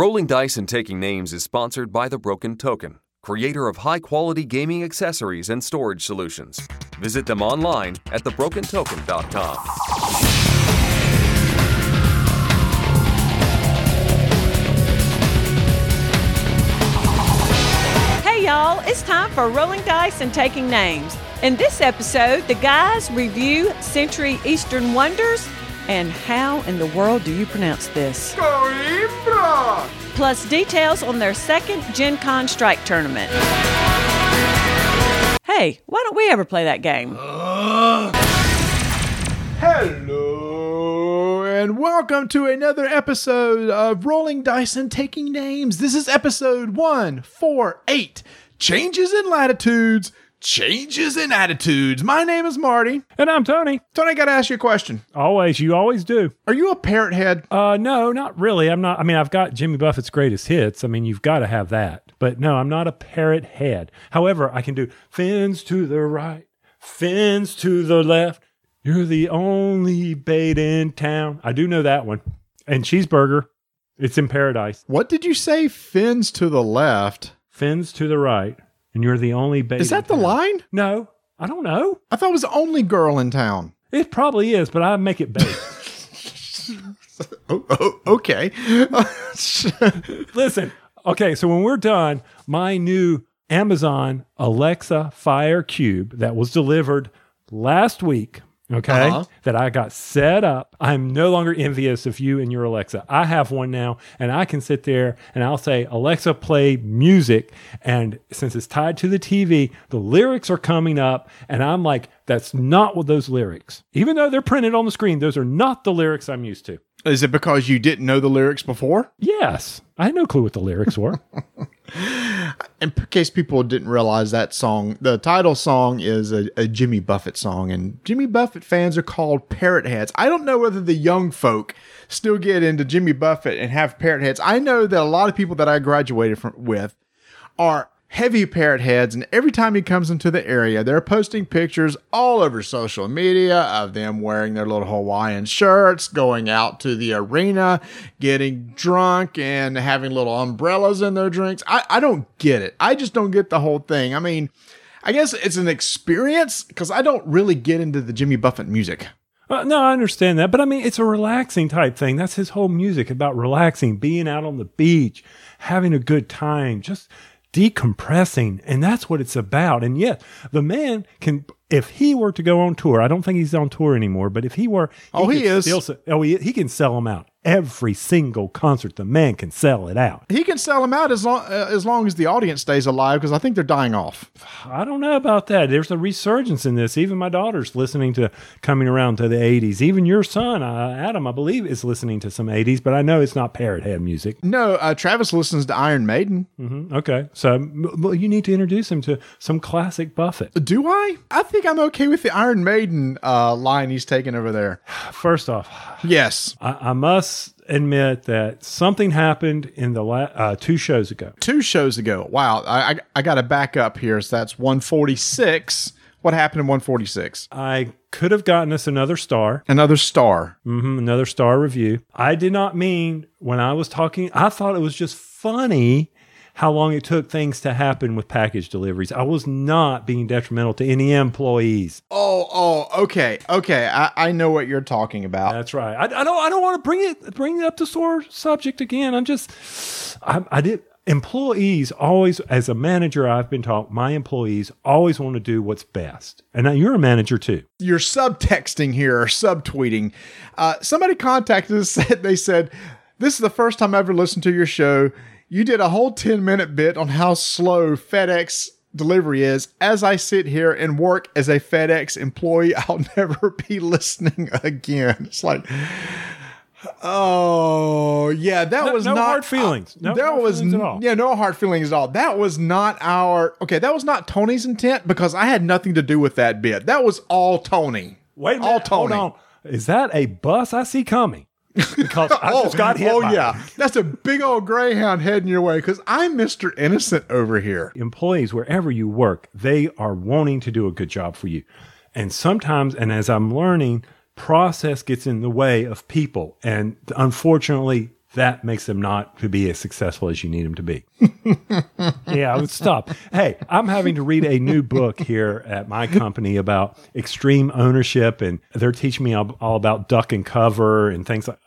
Rolling Dice and Taking Names is sponsored by The Broken Token, creator of high quality gaming accessories and storage solutions. Visit them online at thebrokentoken.com. Hey y'all, it's time for Rolling Dice and Taking Names. In this episode, the guys review Century Eastern Wonders and how in the world do you pronounce this? Coimbra! Plus details on their second Gen Con strike tournament. Hey, why don't we ever play that game? Hello, and welcome to another episode of Rolling Dice and Taking Names. This is episode 148 Changes in Latitudes, Changes in Attitudes. My name is Marty. And I'm Tony. Tony, I got to ask you a question. Always, you always do. Are you a parrot head? Uh, no, not really. I'm not. I mean, I've got Jimmy Buffett's greatest hits. I mean, you've got to have that. But no, I'm not a parrot head. However, I can do fins to the right, fins to the left. You're the only bait in town. I do know that one. And cheeseburger. It's in paradise. What did you say? Fins to the left. Fins to the right, and you're the only baby. Is that the line? No, I don't know. I thought it was the only girl in town. It probably is, but I make it bait. Oh, oh okay. Listen, okay, so when we're done, my new Amazon Alexa Fire Cube that was delivered last week, okay, Uh-huh. that I got set up, I'm no longer envious of you and your Alexa. I have one now, and I can sit there and I'll say, Alexa, play music. And since it's tied to the TV, the lyrics are coming up, and I'm like, that's not what those lyrics, even though they're printed on the screen, those are not the lyrics I'm used to. Is it because you didn't know the lyrics before? Yes, I had no clue what the lyrics were. in case people didn't realize that song, the title song is a, a Jimmy Buffett song, and Jimmy Buffett fans are called parrot heads. I don't know whether the young folk still get into Jimmy Buffett and have parrot heads. I know that a lot of people that I graduated from, with are heavy parrot heads, and every time he comes into the area, they're posting pictures all over social media of them wearing their little Hawaiian shirts, going out to the arena, getting drunk, and having little umbrellas in their drinks. I, I don't get it. I just don't get the whole thing. I mean, I guess it's an experience because I don't really get into the Jimmy Buffett music. Uh, no, I understand that, but I mean, it's a relaxing type thing. That's his whole music about relaxing, being out on the beach, having a good time, just decompressing. And that's what it's about. And yet, the man can, if he were to go on tour, I don't think he's on tour anymore, but if he were, Oh, he is. Still, oh, he, he can sell them out. Every single concert, the man can sell it out. He can sell them out as long uh, as long as the audience stays alive because I think they're dying off. I don't know about that. There's a resurgence in this. Even my daughter's listening to coming around to the 80s. Even your son, uh, Adam, I believe, is listening to some 80s, but I know it's not parrot head music. No, uh, Travis listens to Iron Maiden. hmm Okay. So m- well, you need to introduce him to some classic Buffett. Do I? I think I'm okay with the Iron Maiden uh, line he's taking over there. First off, Yes. I, I must admit that something happened in the la- uh, two shows ago. Two shows ago. Wow. I, I, I got to back up here. So that's 146. What happened in 146? I could have gotten us another star, Another star. hmm another star review. I did not mean when I was talking, I thought it was just funny how long it took things to happen with package deliveries. I was not being detrimental to any employees. Oh, oh, okay. Okay. I, I know what you're talking about. That's right. I, I don't. I don't want to bring it bring it up to sore subject again. I'm just. I, I did. Employees always, as a manager, I've been taught my employees always want to do what's best. And now you're a manager too. you're subtexting here or subtweeting. Uh, somebody contacted us. Said they said this is the first time I ever listened to your show. You did a whole ten minute bit on how slow FedEx delivery is. As I sit here and work as a FedEx employee, I'll never be listening again. It's like. Oh yeah, that No- was no not hard feelings. No that hard was feelings at all. yeah, no hard feelings at all. That was not our okay. That was not Tony's intent because I had nothing to do with that bit. That was all Tony. Wait a all minute. Tony. Hold on. Is that a bus I see coming? Because I just oh, got hit. oh yeah, it. that's a big old greyhound heading your way because I'm Mister Innocent over here. employees wherever you work they are wanting to do a good job for you and sometimes and as i'm learning process gets in the way of people and unfortunately that makes them not to be as successful as you need them to be. yeah, I would stop. Hey, I'm having to read a new book here at my company about extreme ownership, and they're teaching me all, all about duck and cover and things like.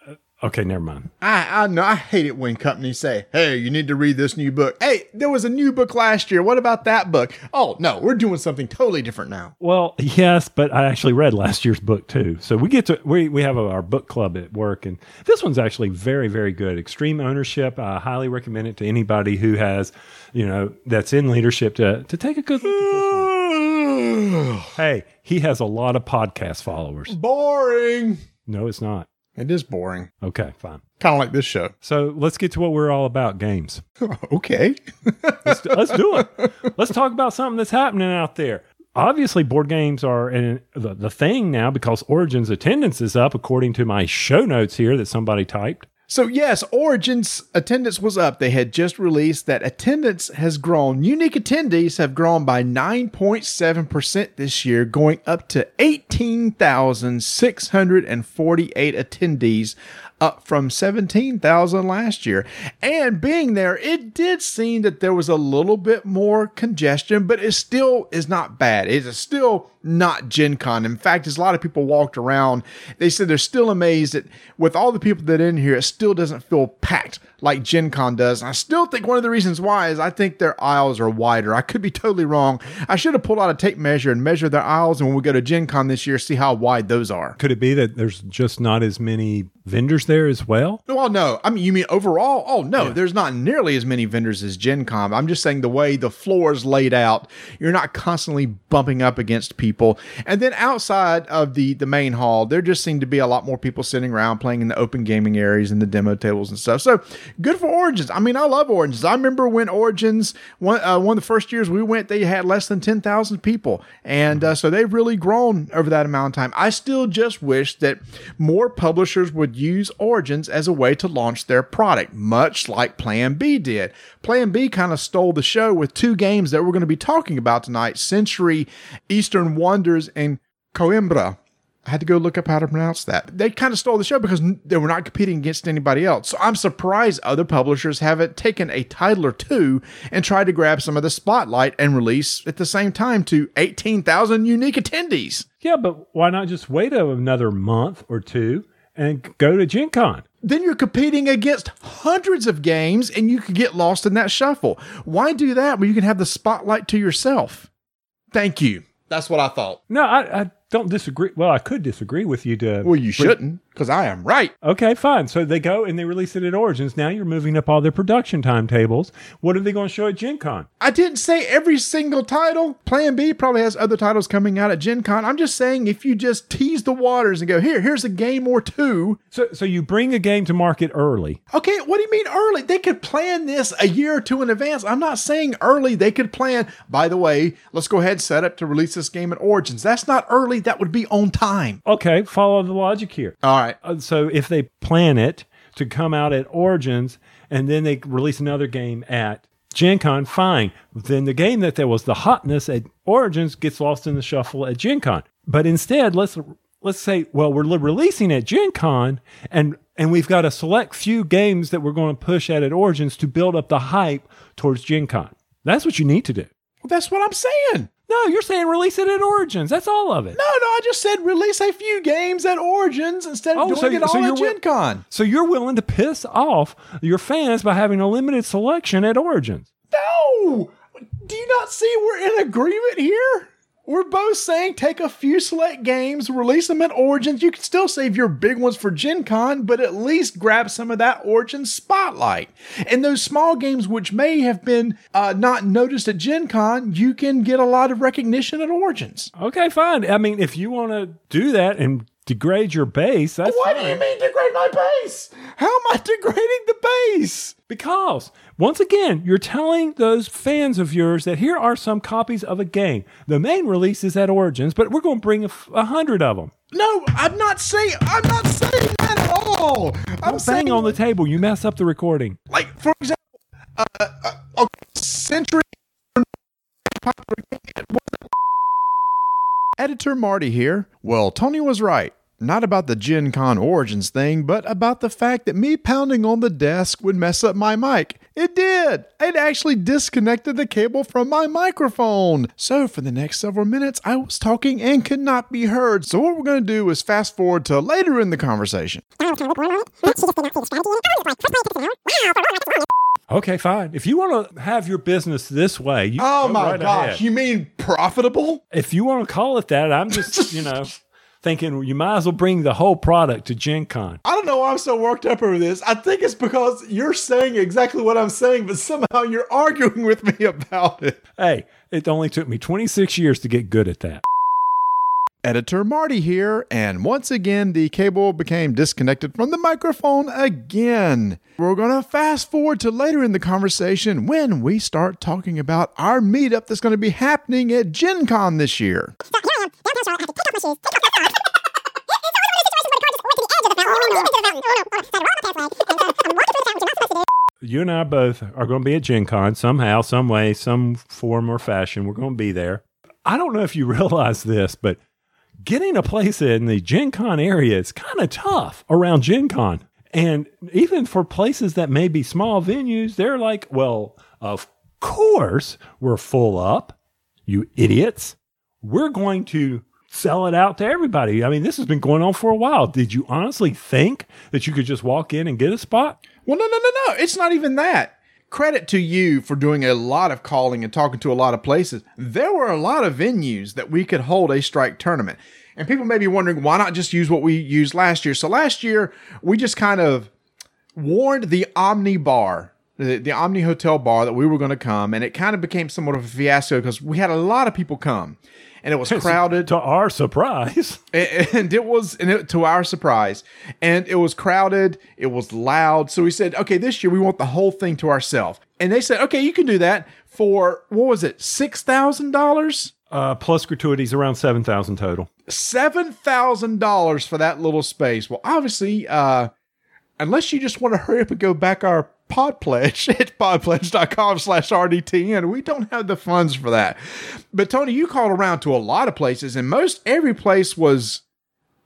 Okay, never mind. I, I know I hate it when companies say, "Hey, you need to read this new book." Hey, there was a new book last year. What about that book? Oh no, we're doing something totally different now. Well, yes, but I actually read last year's book too. So we get to we we have our book club at work, and this one's actually very very good. Extreme ownership. I highly recommend it to anybody who has, you know, that's in leadership to to take a good look at this one. Hey, he has a lot of podcast followers. boring. No, it's not. It is boring. Okay, fine. Kind of like this show. So let's get to what we're all about games. okay. Let's, let's do it. Let's talk about something that's happening out there. Obviously, board games are in the, the thing now because Origins attendance is up, according to my show notes here that somebody typed. So, yes, Origins attendance was up. They had just released that attendance has grown. Unique attendees have grown by 9.7% this year, going up to 18,648 attendees, up from 17,000 last year. And being there, it did seem that there was a little bit more congestion, but it still is not bad. It is still not Gen Con. In fact, as a lot of people walked around, they said they're still amazed that with all the people that are in here, it still doesn't feel packed like Gen Con does. And I still think one of the reasons why is I think their aisles are wider. I could be totally wrong. I should have pulled out a tape measure and measured their aisles, and when we go to Gen Con this year, see how wide those are. Could it be that there's just not as many vendors there as well? Well, no. I mean, you mean overall? Oh, no. There's not nearly as many vendors as Gen Con. I'm just saying the way the floor is laid out, you're not constantly bumping up against people. And then outside of the the main hall, there just seem to be a lot more people sitting around playing in the open gaming areas and the demo tables and stuff. So good for Origins. I mean, I love Origins. I remember when Origins one uh, one of the first years we went, they had less than ten thousand people, and uh, so they've really grown over that amount of time. I still just wish that more publishers would use Origins as a way to launch their product, much like Plan B did. Plan B kind of stole the show with two games that we're going to be talking about tonight: Century, Eastern Wonders, and Coimbra. I had to go look up how to pronounce that. They kind of stole the show because they were not competing against anybody else. So I'm surprised other publishers haven't taken a title or two and tried to grab some of the spotlight and release at the same time to 18,000 unique attendees. Yeah, but why not just wait another month or two and go to Gen Con? Then you're competing against hundreds of games and you could get lost in that shuffle. Why do that when you can have the spotlight to yourself? Thank you. That's what I thought. No, I, I don't disagree. Well, I could disagree with you to. Well, you shouldn't because I am right. Okay, fine. So they go and they release it at Origins. Now you're moving up all their production timetables. What are they going to show at Gen Con? I didn't say every single title. Plan B probably has other titles coming out at Gen Con. I'm just saying if you just tease the waters and go, here, here's a game or two. So, so you bring a game to market early. Okay, what do you mean early? They could plan this a year or two in advance. I'm not saying early. They could plan, by the way, let's go ahead and set up to release this game at Origins. That's not early. That would be on time. Okay, follow the logic here. All right. Uh, so if they plan it to come out at Origins and then they release another game at Gen Con, fine. Then the game that there was the hotness at Origins gets lost in the shuffle at Gen Con. But instead, let's let's say, well, we're releasing at Gen Con and and we've got a select few games that we're going to push at at Origins to build up the hype towards Gen Con. That's what you need to do. Well, that's what I'm saying. No, you're saying release it at Origins. That's all of it. No, no, I just said release a few games at Origins instead of Oh, doing so- it all so at Gen Con. So you're willing to piss off your fans by having a limited selection at Origins. No! Do you not see we're in agreement here? We're both saying take a few select games, release them at Origins. You can still save your big ones for Gen Con, but at least grab some of that Origin spotlight. And those small games, which may have been uh, not noticed at Gen Con, you can get a lot of recognition at Origins. Okay, fine. I mean, if you want to do that and degrade your base, that's What fine. do you mean degrade my base? How am I degrading the base? Because once again, you're telling those fans of yours that here are some copies of a game. The main release is at Origins, but we're going to bring a, f- a hundred of them. No, I'm not saying I'm not saying that at all. I'm Don't saying bang on the table. You mess up the recording. like for example, uh, uh, okay, Century Editor Marty here. Well, Tony was right. Not about the Gen Con Origins thing, but about the fact that me pounding on the desk would mess up my mic. It did! It actually disconnected the cable from my microphone. So for the next several minutes, I was talking and could not be heard. So what we're going to do is fast forward to later in the conversation. Okay, fine. If you want to have your business this way, you Oh my right gosh, ahead. you mean profitable? if you want to call it that, I'm just, you know, thinking you might as well bring the whole product to Gen Con. I don't know why I'm so worked up over this. I think it's because you're saying exactly what I'm saying, but somehow you're arguing with me about it. Hey, it only took me 26 years to get good at that. Editor Marty here, and once again, the cable became disconnected from the microphone again. We're going to fast forward to later in the conversation when we start talking about our meetup that's going to be happening at Gen Con this year. Oh, you and I both are going to be at Gen Con somehow, some way, some form or fashion. We're going to be there. I don't know if you realize this, but getting a place in the Gen Con area is kind of tough around Gen Con. And even for places that may be small venues, they're like, well, of course we're full up, you idiots. We're going to sell it out to everybody. I mean, this has been going on for a while. Did you honestly think that you could just walk in and get a spot? Well, no, no, no, no. It's not even that. Credit to you for doing a lot of calling and talking to a lot of places. There were a lot of venues that we could hold a strike tournament. And people may be wondering why not just use what we used last year. So last year, we just kind of warned the Omni Bar, the, the Omni Hotel bar, that we were going to come. And it kind of became somewhat of a fiasco because we had a lot of people come. And it was crowded. To our surprise. and it was and it, to our surprise and it was crowded it was loud so we said okay this year we want the whole thing to ourselves and they said okay you can do that for what was it $6000 Uh, plus gratuities around 7,000 total. $7000 for that little space well obviously uh unless you just want to hurry up and go back our pod pledge at podpledge.com slash rdtn we don't have the funds for that. But tony you called around to a lot of places and most every place was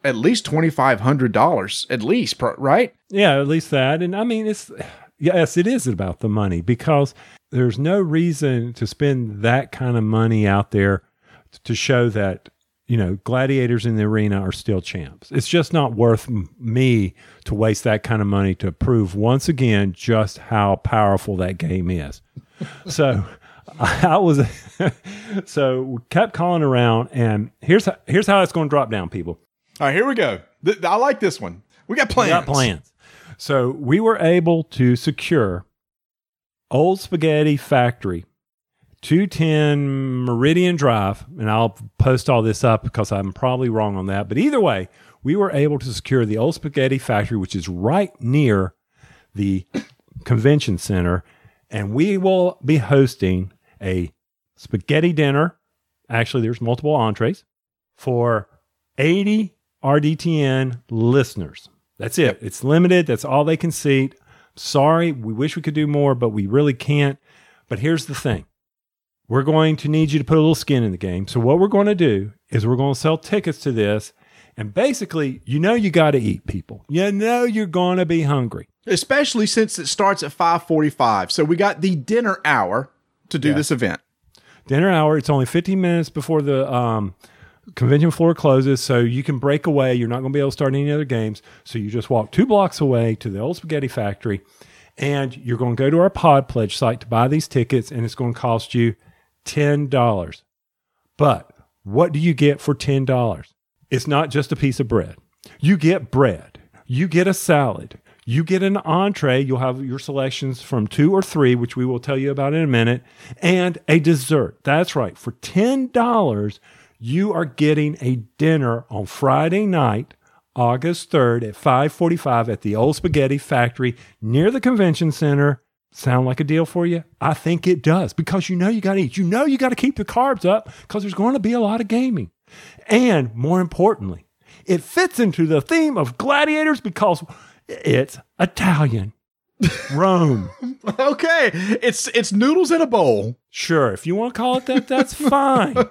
at least $2500 at least right? Yeah, at least that. And I mean, it's, yes, it is about the money because there's no reason to spend that kind of money out there to show that, you know, gladiators in the arena are still champs. It's just not worth m- me to waste that kind of money to prove once again just how powerful that game is. So I was, so we kept calling around, and here's how, here's how it's going to drop down, people. all right here we go Th- i like this one we got plans We got plans. So we were able to secure Old Spaghetti Factory, 210 Meridian Drive, and I'll post all this up because I'm probably wrong on that. But either way, we were able to secure the Old Spaghetti Factory, which is right near the convention center, and we will be hosting a spaghetti dinner. Actually, there's multiple entrees for 80 RDTN listeners. That's it. It's limited. That's all they can seat. Sorry, we wish we could do more, but we really can't. But here's the thing we're going to need you to put a little skin in the game. So, what we're going to do is we're going to sell tickets to this. And basically, you know, you got to eat people. You know, you're going to be hungry. especially since it starts at 5.45 so we got the dinner hour to do this event dinner hour. It's only 15 minutes before the um, convention floor closes, so you can break away. You're not going to be able to start any other games. So you just walk two blocks away to the old spaghetti factory, and you're going to go to our Pod Pledge site to buy these tickets, and it's going to cost you $10. But what do you get for $10? It's not just a piece of bread. You get bread, you get a salad, you get an entree. You'll have your selections from two or three, which we will tell you about in a minute, and a dessert. That's right. For $10, you are getting a dinner on Friday night, August 3rd at 545 at the Old Spaghetti Factory near the convention center. Sound like a deal for you? I think it does because you know you got to eat. You know you got to keep the carbs up because there's going to be a lot of gaming. And more importantly, it fits into the theme of gladiators because it's Italian. Rome. okay it's it's noodles in a bowl Sure, if you want to call it that, that's fine.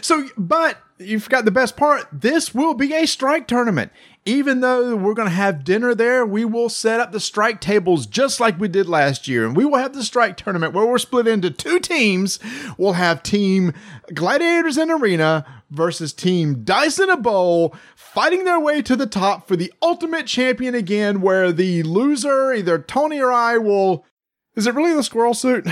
So, but you forgot the best part. This will be a strike tournament. Even though we're going to have dinner there, we will set up the strike tables just like we did last year. And we will have the strike tournament where we're split into two teams. We'll have team Gladiators in Arena versus team Dice in a Bowl fighting their way to the top for the ultimate champion again, where the loser, either Tony or I, will. Is it really the squirrel suit?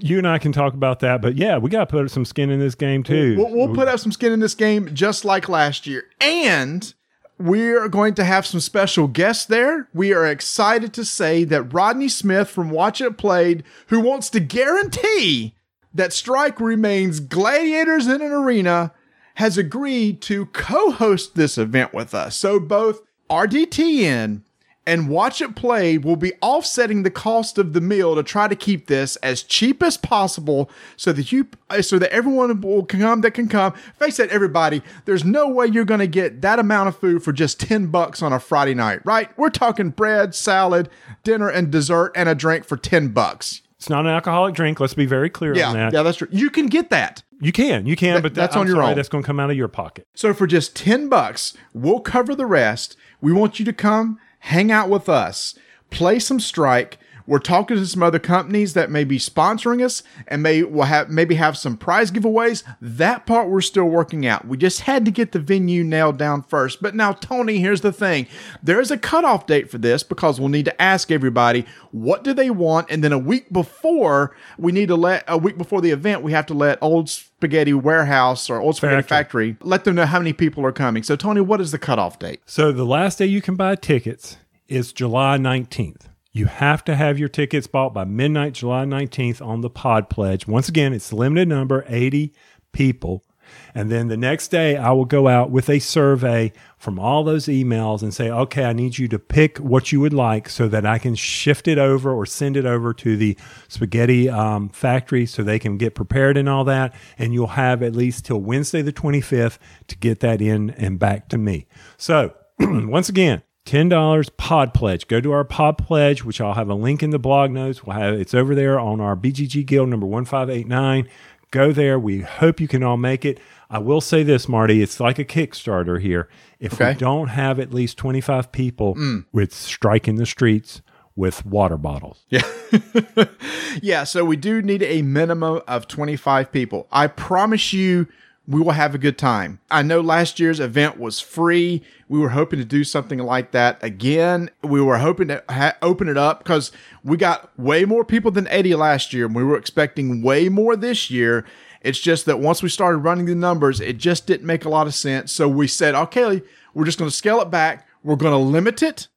You and I can talk about that, but yeah, we got to put some skin in this game too. We'll, we'll put up some skin in this game just like last year. And we're going to have some special guests there. We are excited to say that Rodney Smith from Watch It Played, who wants to guarantee that Strike remains gladiators in an arena, has agreed to co host this event with us. So both RDTN and Watch It Played will be offsetting the cost of the meal to try to keep this as cheap as possible so that you uh, so that everyone will come that can come. Face it, everybody, there's no way you're gonna get that amount of food for just 10 bucks on a Friday night, right? We're talking bread, salad, dinner, and dessert and a drink for 10 bucks. it's not an alcoholic drink. Let's be very clear Yeah, on that. yeah, that's true. You can get that. You can, you can, but that's that- on I'm your sorry, own. That's going to come out of your pocket. So for just 10 bucks, we'll cover the rest. We want you to come hang out with us, play some strike. We're talking to some other companies that may be sponsoring us and may will have maybe have some prize giveaways. That part we're still working out. We just had to get the venue nailed down first. But now, Tony, here's the thing. There's a cutoff date for this because we'll need to ask everybody what do they want, and then a week before we need to let a week before the event we have to let Old Spaghetti Warehouse or Old Spaghetti Factory. Factory let them know how many people are coming. So, Tony, what is the cutoff date? So the last day you can buy tickets is July 19th. You have to have your tickets bought by midnight, July 19th on the Pod Pledge. Once again, it's limited number, 80 people. And then the next day, I will go out with a survey from all those emails and say, okay, I need you to pick what you would like so that I can shift it over or send it over to the spaghetti um, factory so they can get prepared and all that. And you'll have at least till Wednesday, the 25th, to get that in and back to me. So, once again, $10 pod pledge. Go to our pod pledge, which I'll have a link in the blog notes. We'll have it's over there on our BGG Guild number 1589. Go there. We hope you can all make it. I will say this, Marty, it's like a Kickstarter here. If Okay. we don't have at least 25 people mm. with striking the streets with water bottles. Yeah. yeah, so we do need a minimum of 25 people. I promise you we will have a good time. I know last year's event was free. We were hoping to do something like that again. We were hoping to ha- open it up because we got way more people than 80 last year and we were expecting way more this year. It's just that once we started running the numbers, it just didn't make a lot of sense. So we said, okay, we're just going to scale it back. We're going to limit it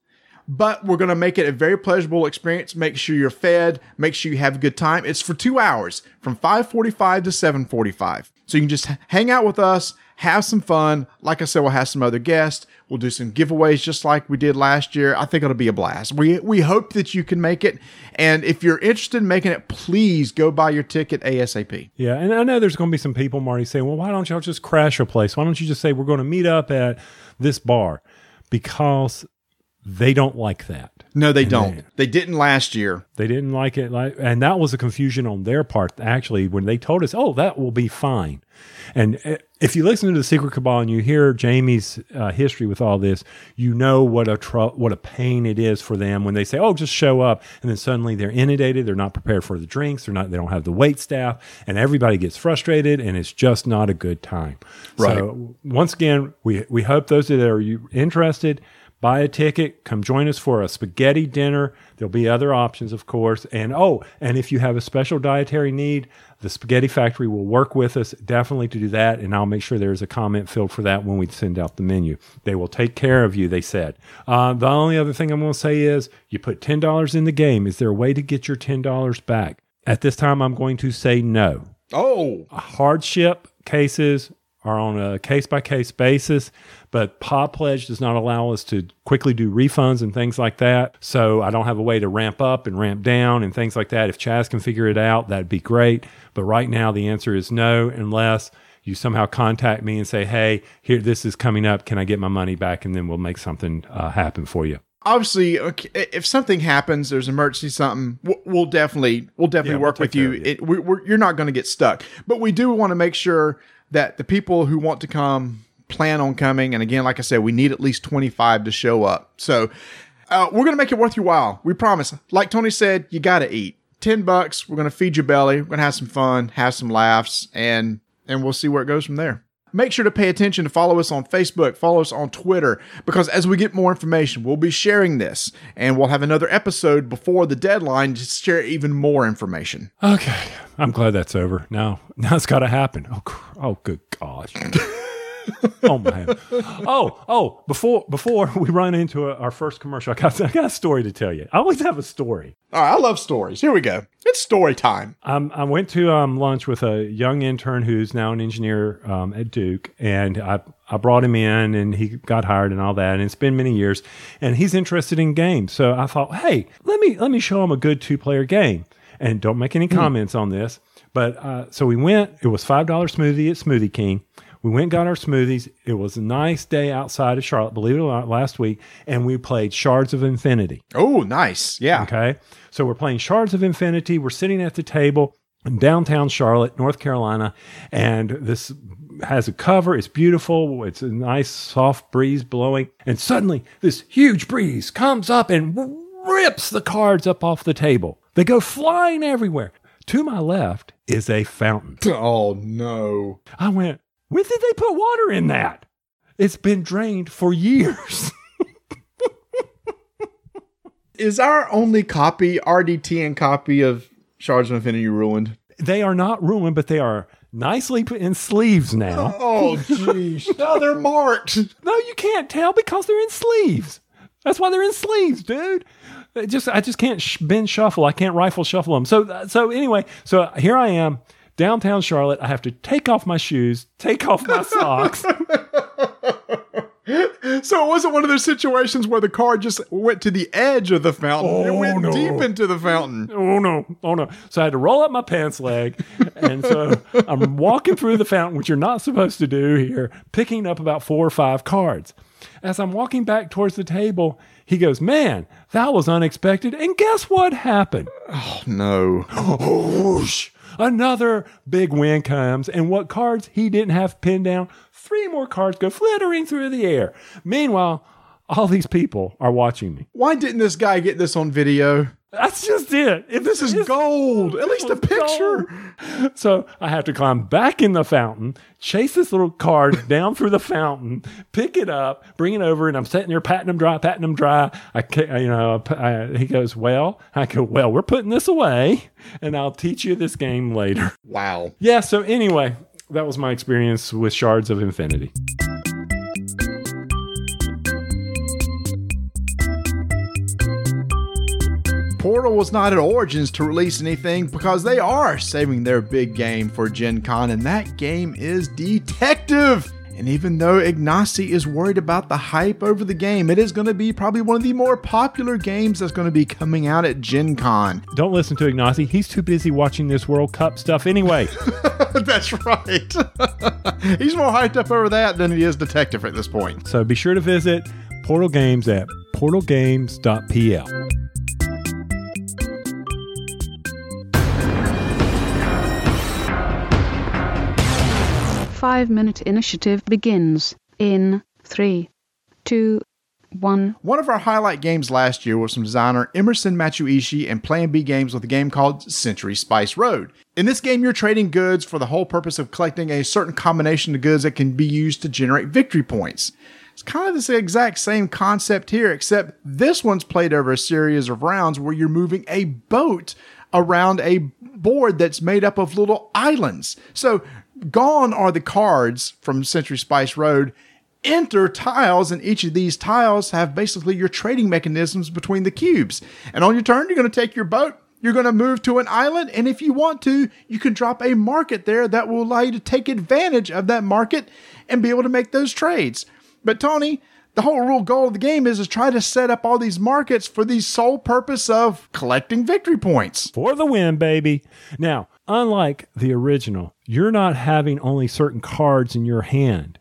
but we're going to make it a very pleasurable experience. Make sure you're fed. Make sure you have a good time. It's for two hours from 545 to 745. So you can just hang out with us, have some fun. Like I said, we'll have some other guests. We'll do some giveaways just like we did last year. I think it'll be a blast. We, we hope that you can make it. And if you're interested in making it, please go buy your ticket ASAP. Yeah, and I know there's going to be some people, Marty, saying, "Well, why don't y'all just crash a place? Why don't you just say we're going to meet up at this bar?" Because they don't like that. No, they don't. They didn't last year. They didn't like it, like, and that was a confusion on their part. Actually, when they told us, "Oh, that will be fine," and uh, if you listen to the Secret Cabal and you hear Jamie's uh, history with all this, you know what a tr- what a pain it is for them when they say, "Oh, just show up," and then suddenly they're inundated. They're not prepared for the drinks. They're not. They don't have the wait staff, and everybody gets frustrated, and it's just not a good time. Right. So once again, we we hope those that are interested buy a ticket, come join us for a spaghetti dinner. There'll be other options, of course. And oh, and if you have a special dietary need, the Spaghetti Factory will work with us definitely to do that. And I'll make sure there's a comment filled for that when we send out the menu. They will take care of you, they said. Uh, the only other thing I'm going to say is you put $10 in the game. Is there a way to get your $10 back? At this time, I'm going to say no Oh, hardship cases are on a case by case basis, but Pod Pledge does not allow us to quickly do refunds and things like that. So I don't have a way to ramp up and ramp down and things like that. If Chaz can figure it out, that'd be great. But right now, the answer is no, unless you somehow contact me and say, hey, here, this is coming up. Can I get my money back? And then we'll make something uh, happen for you. obviously, okay, if something happens, there's emergency something, we'll, we'll definitely we'll definitely Yeah, we'll work with you. It, we we're, you're not going to get stuck, but we do want to make sure that the people who want to come plan on coming. And again, like I said, we need at least 25 to show up. So uh, we're going to make it worth your while. We promise. Like Tony said, you got to eat. 10 bucks. We're going to feed your belly. We're going to have some fun, have some laughs, and and we'll see where it goes from there. Make sure to pay attention to follow us on Facebook, follow us on Twitter, because as we get more information, we'll be sharing this, and we'll have another episode before the deadline to share even more information. Okay, I'm glad that's over. Now, now it's got to happen. Oh, oh, good gosh. oh man. Oh, oh. Before before we run into a, our first commercial, I got, I got a story to tell you. I always have a story. All right, I love stories. Here we go. It's story time. Um, I went to um, lunch with a young intern who's now an engineer um, at Duke, and I I brought him in, and he got hired and all that. And it's been many years, and he's interested in games. So I thought, hey, let me let me show him a good two player game, and don't make any comments on this. But uh, so we went. It was five dollar smoothie at Smoothie King. We went and got our smoothies. It was a nice day outside of Charlotte, believe it or not, last week, and we played Shards of Infinity. Oh, nice. Yeah. Okay. So we're playing Shards of Infinity. We're sitting at the table in downtown Charlotte, North Carolina, and this has a cover. It's beautiful. It's a nice soft breeze blowing. And suddenly, this huge breeze comes up and rips the cards up off the table. They go flying everywhere. To my left is a fountain. Oh, no. I went, when did they put water in that? It's been drained for years. Is our only copy, RDTN copy of Shards of Infinity ruined? they are not ruined, but they are nicely put in sleeves now. Oh, jeez. no, they're marked. No, you can't tell because they're in sleeves. That's why they're in sleeves, dude. It just I just can't sh- bend shuffle. I can't rifle shuffle them. So so anyway, so here I am downtown Charlotte. I have to take off my shoes, take off my socks. So it wasn't one of those situations where the car just went to the edge of the fountain. Oh, it Oh, went no. deep into the fountain. oh no, oh no. So I had to roll up my pants leg. And so I'm walking through the fountain, which you're not supposed to do here, picking up about four or five cards. As I'm walking back towards the table, he goes, Man, that was unexpected. And guess what happened? Oh no. whoosh, another big win comes, and what cards he didn't have pinned down, three more cards go flittering through the air. Meanwhile, all these people are watching me. Why didn't this guy get this on video? That's just it. If This is gold. At least a picture. gold. So I have to climb back in the fountain, chase this little card down through the fountain, pick it up, bring it over, and I'm sitting there patting them dry, patting them dry. I, you know, I, he goes, "Well," I go, "Well, we're putting this away, and I'll teach you this game later." Wow. Yeah. So anyway, that was my experience with Shards of Infinity. Portal was not at Origins to release anything because they are saving their big game for Gen Con, and that game is Detective. And even though Ignacy is worried about the hype over the game, it is going to be probably one of the more popular games that's going to be coming out at Gen Con. Don't listen to Ignacy. He's too busy watching this World Cup stuff anyway. That's right. He's more hyped up over that than he is Detective at this point. so be sure to visit Portal Games at portalgames.pl. Five minute initiative begins in three, two, one. One of our highlight games last year was from designer Emerson Matsuuchi and Plan B Games with a game called Century Spice Road. In this game, you're trading goods for the whole purpose of collecting a certain combination of goods that can be used to generate victory points. It's kind of the exact same concept here, except this one's played over a series of rounds where you're moving a boat around a board that's made up of little islands. So, gone are the cards from Century Spice Road enter tiles, and each of these tiles have basically your trading mechanisms between the cubes. And on your turn, you're going to take your boat, you're going to move to an island, and if you want to, you can drop a market there that will allow you to take advantage of that market and be able to make those trades. But Tony, the whole real goal of the game is to try to set up all these markets for the sole purpose of collecting victory points. for the win, baby. Now, unlike the original, you're not having only certain cards in your hand.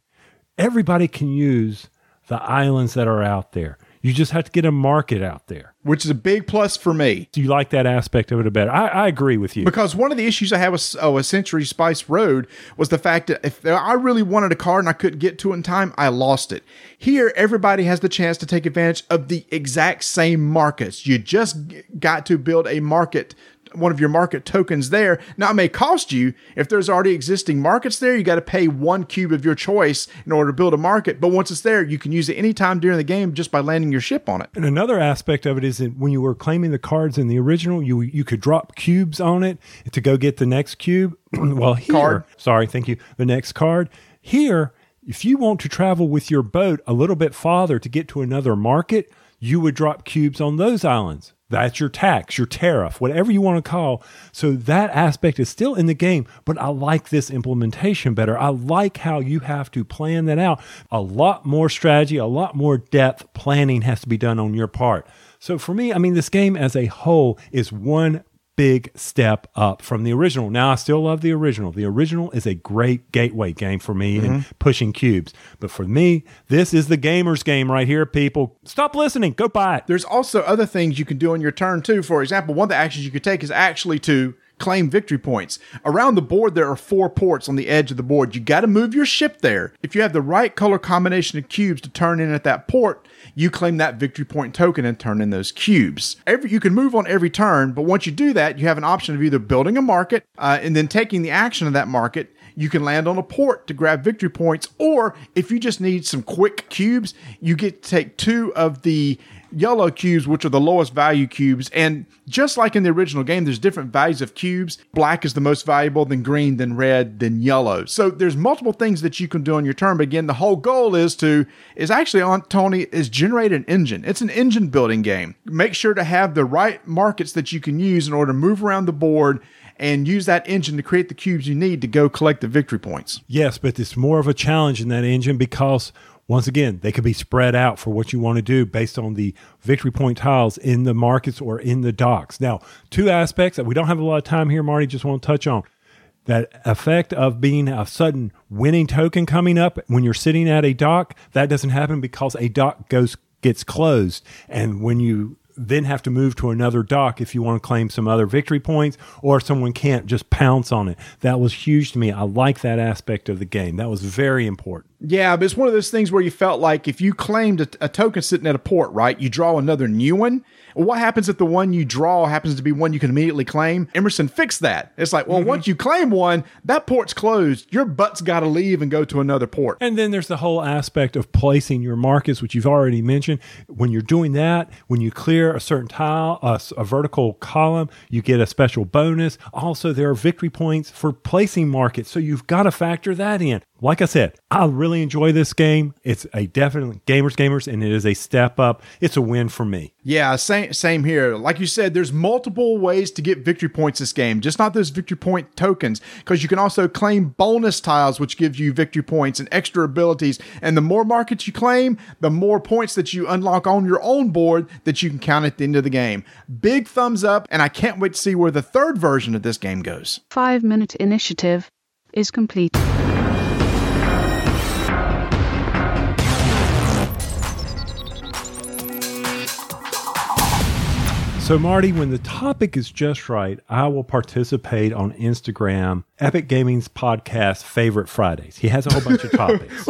Everybody can use the islands that are out there. You just have to get a market out there. which is a big plus for me. Do you like that aspect of it better? I, I agree with you. Because one of the issues I had with oh, a Century Spice Road was the fact that if I really wanted a card and I couldn't get to it in time, I lost it. Here, everybody has the chance to take advantage of the exact same markets. You just got to build a market one of your market tokens there. Now, it may cost you. If there's already existing markets there, you got to pay one cube of your choice in order to build a market. But once it's there, you can use it anytime during the game just by landing your ship on it. And another aspect of it is that when you were claiming the cards in the original, you you could drop cubes on it to go get the next cube. well, here, Card. sorry, thank you. The next card here, if you want to travel with your boat a little bit farther to get to another market, you would drop cubes on those islands. That's your tax, your tariff, whatever you want to call. So that aspect is still in the game, but I like this implementation better. I like how you have to plan that out. A lot more strategy, a lot more depth planning has to be done on your part. So for me, I mean, this game as a whole is one big step up from the original. Now, I still love the original. The original is a great gateway game for me in mm-hmm. pushing cubes. But for me, this is the gamer's game right here, people. Stop listening. Go buy it. There's also other things you can do on your turn too. For example, one of the actions you could take is actually to claim victory points. Around the board, there are four ports on the edge of the board. You got to move your ship there. If you have the right color combination of cubes to turn in at that port, you claim that victory point token and turn in those cubes. Every you can move on every turn, but once you do that, you have an option of either building a market uh, and then taking the action of that market you can land on a port to grab victory points, or if you just need some quick cubes, you get to take two of the yellow cubes, which are the lowest value cubes. And just like in the original game, there's different values of cubes. Black is the most valuable, then green, then red, then yellow. So there's multiple things that you can do on your turn. But again, the whole goal is to is actually on Tony is generate an engine. It's an engine building game. Make sure to have the right markets that you can use in order to move around the board and use that engine to create the cubes you need to go collect the victory points. Yes, but it's more of a challenge in that engine because once again, they could be spread out for what you want to do based on the victory point tiles in the markets or in the docks. Now, two aspects that we don't have a lot of time here, Marty, just want to touch on. That effect of being a sudden winning token coming up when you're sitting at a dock, that doesn't happen because a dock goes gets closed. And when you then have to move to another dock if you want to claim some other victory points or someone can't just pounce on it. That was huge to me. I like that aspect of the game. That was very important. Yeah, but it's one of those things where you felt like if you claimed a, a token sitting at a port, right, you draw another new one. What happens if the one you draw happens to be one you can immediately claim? Emerson fixed that. It's like, well, mm-hmm. once you claim one, that port's closed. Your butt's got to leave and go to another port. And then there's the whole aspect of placing your markets, which you've already mentioned. When you're doing that, when you clear a certain tile, a vertical column, you get a special bonus. Also, there are victory points for placing markets. So you've got to factor that in. Like I said, I really enjoy this game. It's a definite gamers gamers, and it is a step up. It's a win for me. Yeah, same same here. Like you said, there's multiple ways to get victory points this game. Just not those victory point tokens, because you can also claim bonus tiles, which gives you victory points and extra abilities. And the more markets you claim, the more points that you unlock on your own board that you can count at the end of the game. Big thumbs up, and I can't wait to see where the third version of this game goes. Five minute initiative is complete. So, Marty, when the topic is just right, I will participate on Instagram, Epic Game Night's podcast, Favorite Fridays. He has a whole bunch of topics.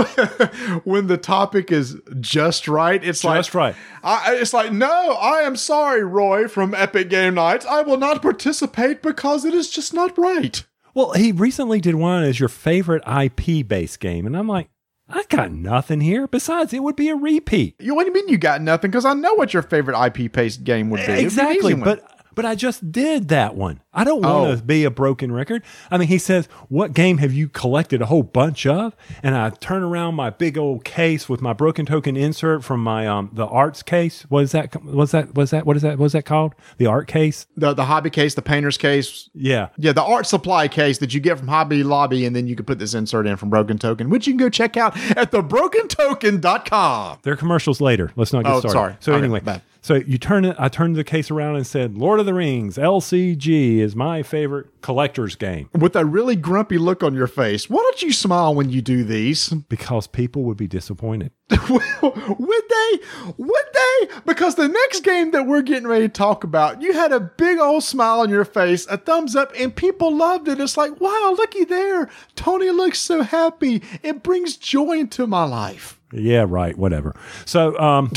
when the topic is just right, it's like Just right. I, it's like no, I am sorry, Roy from Epic Game Nights. I will not participate because it is just not right. Well, he recently did one as your favorite IP based game. And I'm like, I got nothing here. Besides, it would be a repeat. You, what do you mean you got nothing? Because I know what your favorite IP based game would be. Exactly. But but I just did that one. I don't want Oh. to be a broken record. I mean, he says, "What game have you collected a whole bunch of?" And I turn around my big old case with my broken token insert from my um the arts case. What is that? Was that was that what is that? What is that called? The art case? the the hobby case, the painter's case, Yeah. yeah, the art supply case that you get from Hobby Lobby, and then you can put this insert in from Broken Token, which you can go check out at thebrokentoken.com. There are commercials later. Let's not get Oh, started. sorry. So Okay, anyway, bad. So you turn it. I turned the case around and said, "Lord of the Rings LCG is my favorite collector's game With a really grumpy look on your face. Why don't you smile when you do these? because people would be disappointed." would they? Would they? Because the next game that we're getting ready to talk about, you had a big old smile on your face, a thumbs up, and people loved it. It's like, wow, looky there. Tony looks so happy. It brings joy into my life. Yeah, right. Whatever. So, um,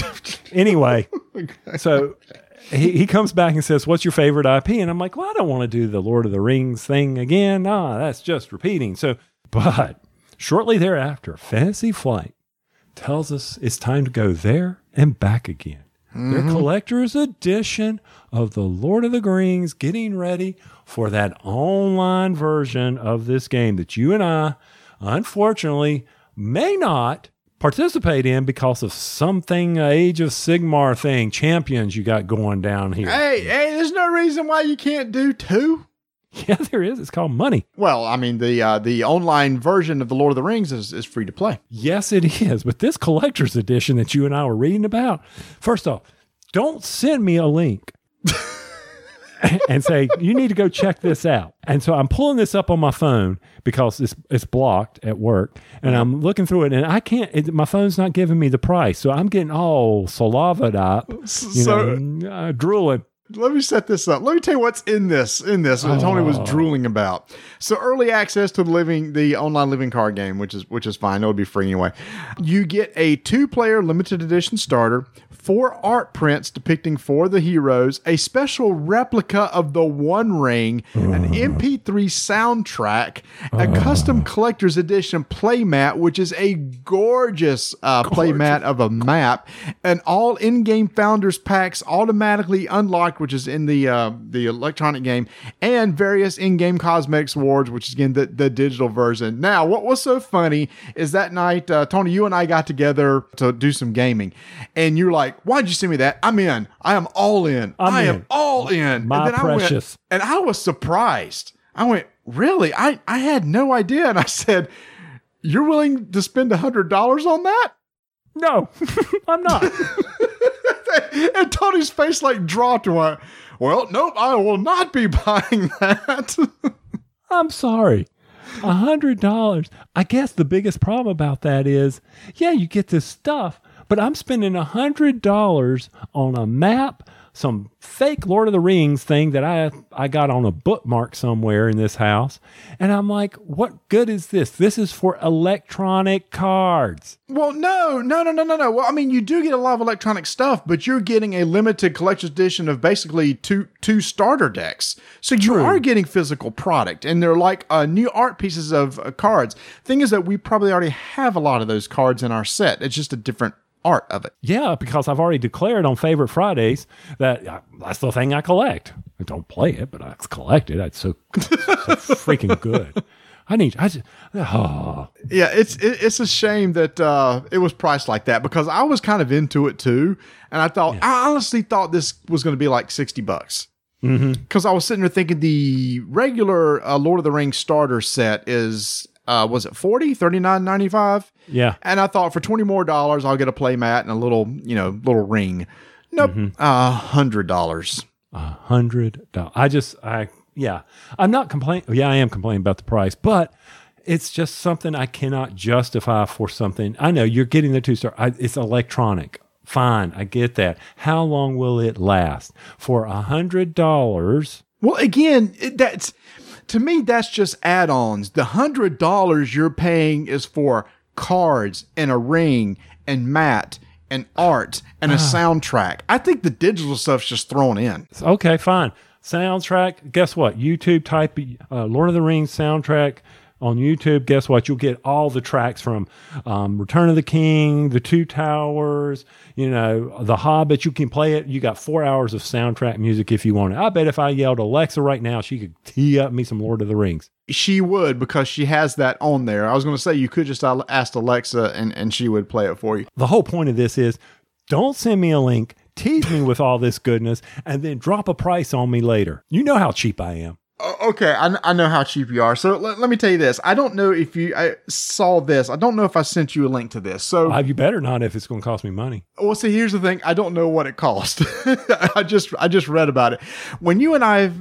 anyway, so he, he comes back and says, "What's your favorite IP?" And I'm like, "Well, I don't want to do the Lord of the Rings thing again. Nah, that's just repeating." So, but shortly thereafter, Fantasy Flight tells us it's time to go there and back again. Their collector's edition of the Lord of the Rings, getting ready for that online version of this game that you and I, unfortunately, may not participate in because of something Age of Sigmar thing, champions you got going down here. Hey, hey, there's no reason why you can't do two. Yeah, there is. It's called money. Well, I mean, the uh, the online version of the Lord of the Rings is, is free to play. Yes, it is. But this collector's edition that you and I were reading about, first off, don't send me a link and say, you need to go check this out. And so I'm pulling this up on my phone because it's, it's blocked at work. And I'm looking through it and I can't, it, my phone's not giving me the price. So I'm getting all salavaed up, you So- know, uh, drooling. Let me set this up. Let me tell you what's in this. In this, what Tony was drooling about. So early access to the living, the online living card game, which is which is fine. It'll be free anyway. You get a two-player limited edition starter, four art prints depicting four of the heroes, a special replica of the One Ring, an MP3 soundtrack, a custom collector's edition playmat, which is a gorgeous uh, playmat of a map, and all in-game founders packs automatically unlocked, which is in the uh, the electronic game, and various in-game cosmetics awards, which is again the, the digital version. Now, what was so funny is that night, uh, Tony, you and I got together to do some gaming, and you're like, "Why'd you send me that? I'm in. I am all in. I'm I am in. all in." My and then I went- precious. and I was surprised. I went, "Really? I I had no idea." And I said, "You're willing to spend a hundred dollars on that?" No, I'm not. and Tony's face like dropped went, Well, nope, I will not be buying that. I'm sorry. A hundred dollars. I guess the biggest problem about that is, yeah, you get this stuff, but I'm spending a hundred dollars on a map, some fake Lord of the Rings thing that I I got on a bookmark somewhere in this house, and I'm like, what good is this? This is for electronic cards. well, no, no, no, no, no, no. Well, I mean, you do get a lot of electronic stuff, but you're getting a limited collector's edition of basically two two starter decks. So you are getting physical product, and they're like uh, new art pieces of uh, cards. Thing is that we probably already have a lot of those cards in our set. It's just a different art of it. Yeah, because I've already declared on Favorite Fridays that uh, that's the thing I collect. I don't play it, but I collect it. It's so, so freaking good. I need. I just. Oh, Yeah, it's it, it's a shame that uh, it was priced like that because I was kind of into it too, and I thought I honestly thought this was going to be like sixty bucks because I was sitting there thinking the regular uh, Lord of the Rings starter set is uh, was it 40 39.95 yeah. and I thought for twenty more dollars I'll get a play mat and a little you know little ring. Nope, a hundred dollars. A hundred dollars. I just, I, yeah, I'm not complaining. Yeah, I am complaining about the price, but it's just something I cannot justify for something. I know you're getting the two star. I, it's electronic. Fine, I get that. How long will it last? For a hundred dollars, Well, again, that's to me that's just add-ons. The hundred dollars you're paying is for cards and a ring and mat and art and a soundtrack. I think the digital stuff's just thrown in. okay, fine. Soundtrack. Guess what? YouTube type uh, Lord of the Rings soundtrack on YouTube. Guess what? You'll get all the tracks from um, Return of the King, The Two Towers, you know, The Hobbit. You can play it. You got four hours of soundtrack music if you want it. I bet if I yelled Alexa right now, she could tee up me some Lord of the Rings. She would because she has that on there. I was going to say you could just ask Alexa and, and she would play it for you. The whole point of this is don't send me a link, tease me with all this goodness, and then drop a price on me later. You know how cheap I am. Okay, I, I know how cheap you are. So let, let me tell you this. I don't know if you I saw this. I don't know if I sent you a link to this. So Uh, you better not if it's going to cost me money. Well, see, here's the thing. I don't know what it cost. I just I just read about it. When you and I uh,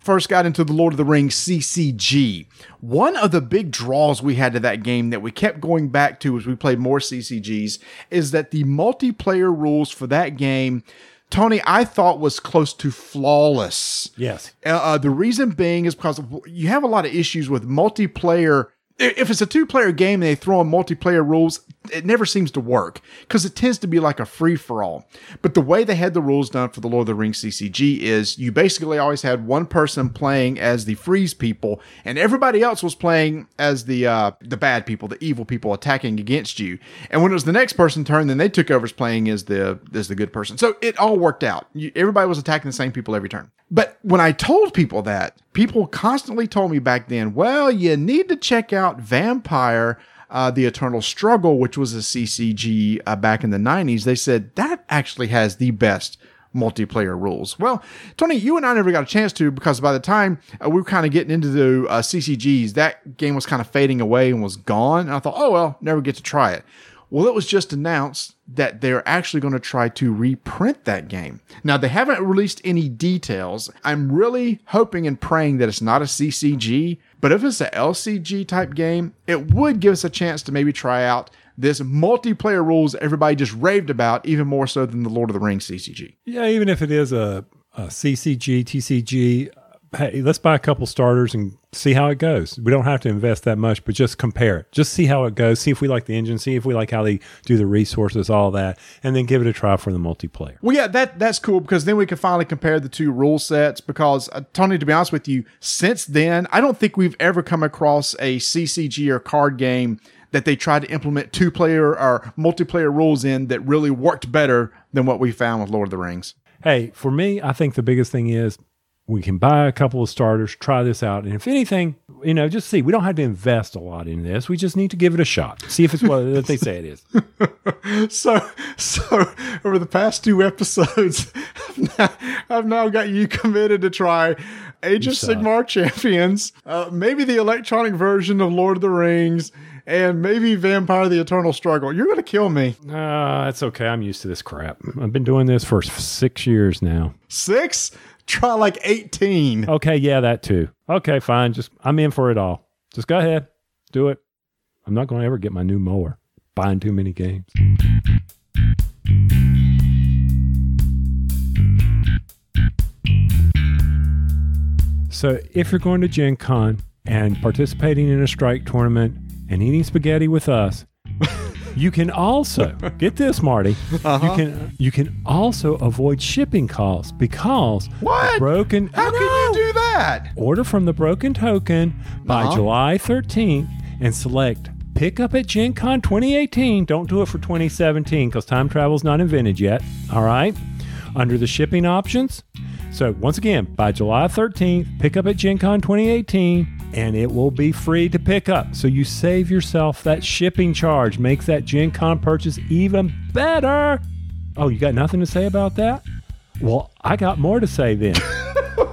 first got into the Lord of the Rings CCG, one of the big draws we had to that game that we kept going back to as we played more CCGs is that the multiplayer rules for that game, Tony, I thought was close to flawless. Yes. Uh, uh, the reason being is because you have a lot of issues with multiplayer. If it's a two player game and they throw in multiplayer rules, it never seems to work because it tends to be like a free for all. But the way they had the rules done for the Lord of the Rings CCG is you basically always had one person playing as the freeze people, and everybody else was playing as the uh, the bad people, the evil people attacking against you. And when it was the next person's turn, then they took over as playing as the as the good person. So it all worked out. You, everybody was attacking the same people every turn. But when I told people that, people constantly told me back then, well, you need to check out Vampire, uh, The Eternal Struggle, which was a CCG uh, back in the 90s. They said that actually has the best multiplayer rules. Well, Tony, you and I never got a chance to because by the time uh, we were kind of getting into the uh, CCGs, that game was kind of fading away and was gone. And I thought, oh, well, never get to try it. Well, it was just announced that they're actually going to try to reprint that game. Now, they haven't released any details. I'm really hoping and praying that it's not a CCG, but if it's a LCG type game, it would give us a chance to maybe try out this multiplayer rules everybody just raved about, even more so than the Lord of the Rings CCG. Yeah, even if it is a, a CCG, TCG, hey, let's buy a couple starters and see how it goes. We don't have to invest that much, but just compare it. Just see how it goes. See if we like the engine. See if we like how they do the resources, all that, and then give it a try for the multiplayer. Well, yeah, that that's cool because then we can finally compare the two rule sets. Because uh, Tony, to be honest with you, since then I don't think we've ever come across a CCG or card game that they tried to implement two player or multiplayer rules in that really worked better than what we found with Lord of the Rings. Hey, for me, I think the biggest thing is we can buy a couple of starters, try this out, and if anything, you know, just see. We don't have to invest a lot in this. We just need to give it a shot. See if it's what they say it is. So, so over the past two episodes, I've now, I've now got you committed to try Age of suck. Sigmar Champions, uh, maybe the electronic version of Lord of the Rings, and maybe Vampire: The Eternal Struggle. You're going to kill me. Uh, it's okay. I'm used to this crap. I've been doing this for six years now. Six? Try like 18. Okay, yeah, that too. Okay, fine. Just I'm in for it all. Just go ahead, do it. I'm not going to ever get my new mower. Buying too many games. So, if you're going to Gen Con and participating in a strike tournament and eating spaghetti with us, you can also get this, Marty. Uh-huh. You can you can also avoid shipping costs because What? broken. How can you do that? Order from the Broken Token by Uh-huh. July 13th and select Pick Up at Gen Con 2018. Don't do it for 2017 because time travel's not invented yet. All right. Under the shipping options. So, once again, by July 13th, pick up at Gen Con 2018 and it will be free to pick up. So, you save yourself that shipping charge, makes that Gen Con purchase even better. Oh, you got nothing to say about that? Well, I got more to say then.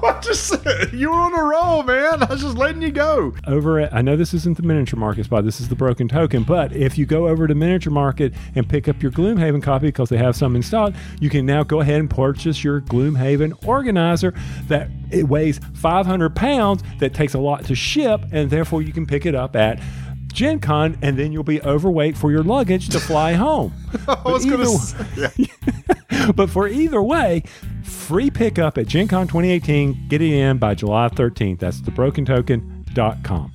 I just you were on a roll, man. I was just letting you go. over at I know this isn't the miniature market spot, this is the broken token, but if you go over to miniature market and pick up your Gloomhaven copy because they have some in stock, you can now go ahead and purchase your Gloomhaven organizer that it weighs 500 pounds that takes a lot to ship and therefore you can pick it up at Gen Con and then you'll be overweight for your luggage to fly home. I was But to either- say, yeah. but for either way, free pickup at Gen Con 2018. Get it in by July 13th. That's thebrokentoken.com.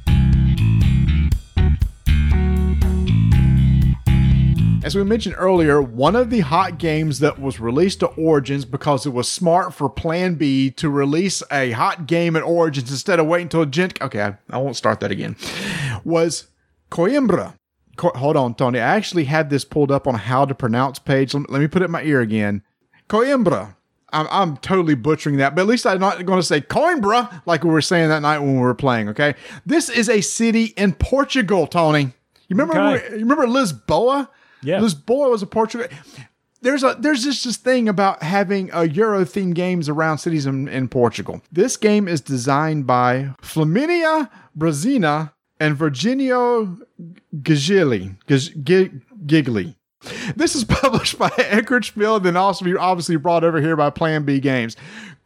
As we mentioned earlier, one of the hot games that was released to Origins because it was smart for Plan B to release a hot game at Origins instead of waiting until Gen. Okay, I, won't start that again. Was Coimbra. Co- hold on, Tony. I actually had this pulled up on how to pronounce page. Let me put it in my ear again. Coimbra. I'm, I'm totally butchering that, but at least I'm not going to say Coimbra like we were saying that night when we were playing. Okay, this is a city in Portugal, Tony. You remember? Okay. You remember Lisboa? Yeah. Lisboa was a Portugal. there's a there's just this thing about having uh, a Euro themed games around cities in, in Portugal. This game is designed by Flaminia Brasini and Virginio Gigli. Gigli. This is published by Eggert Spiel, then also obviously brought over here by Plan B Games.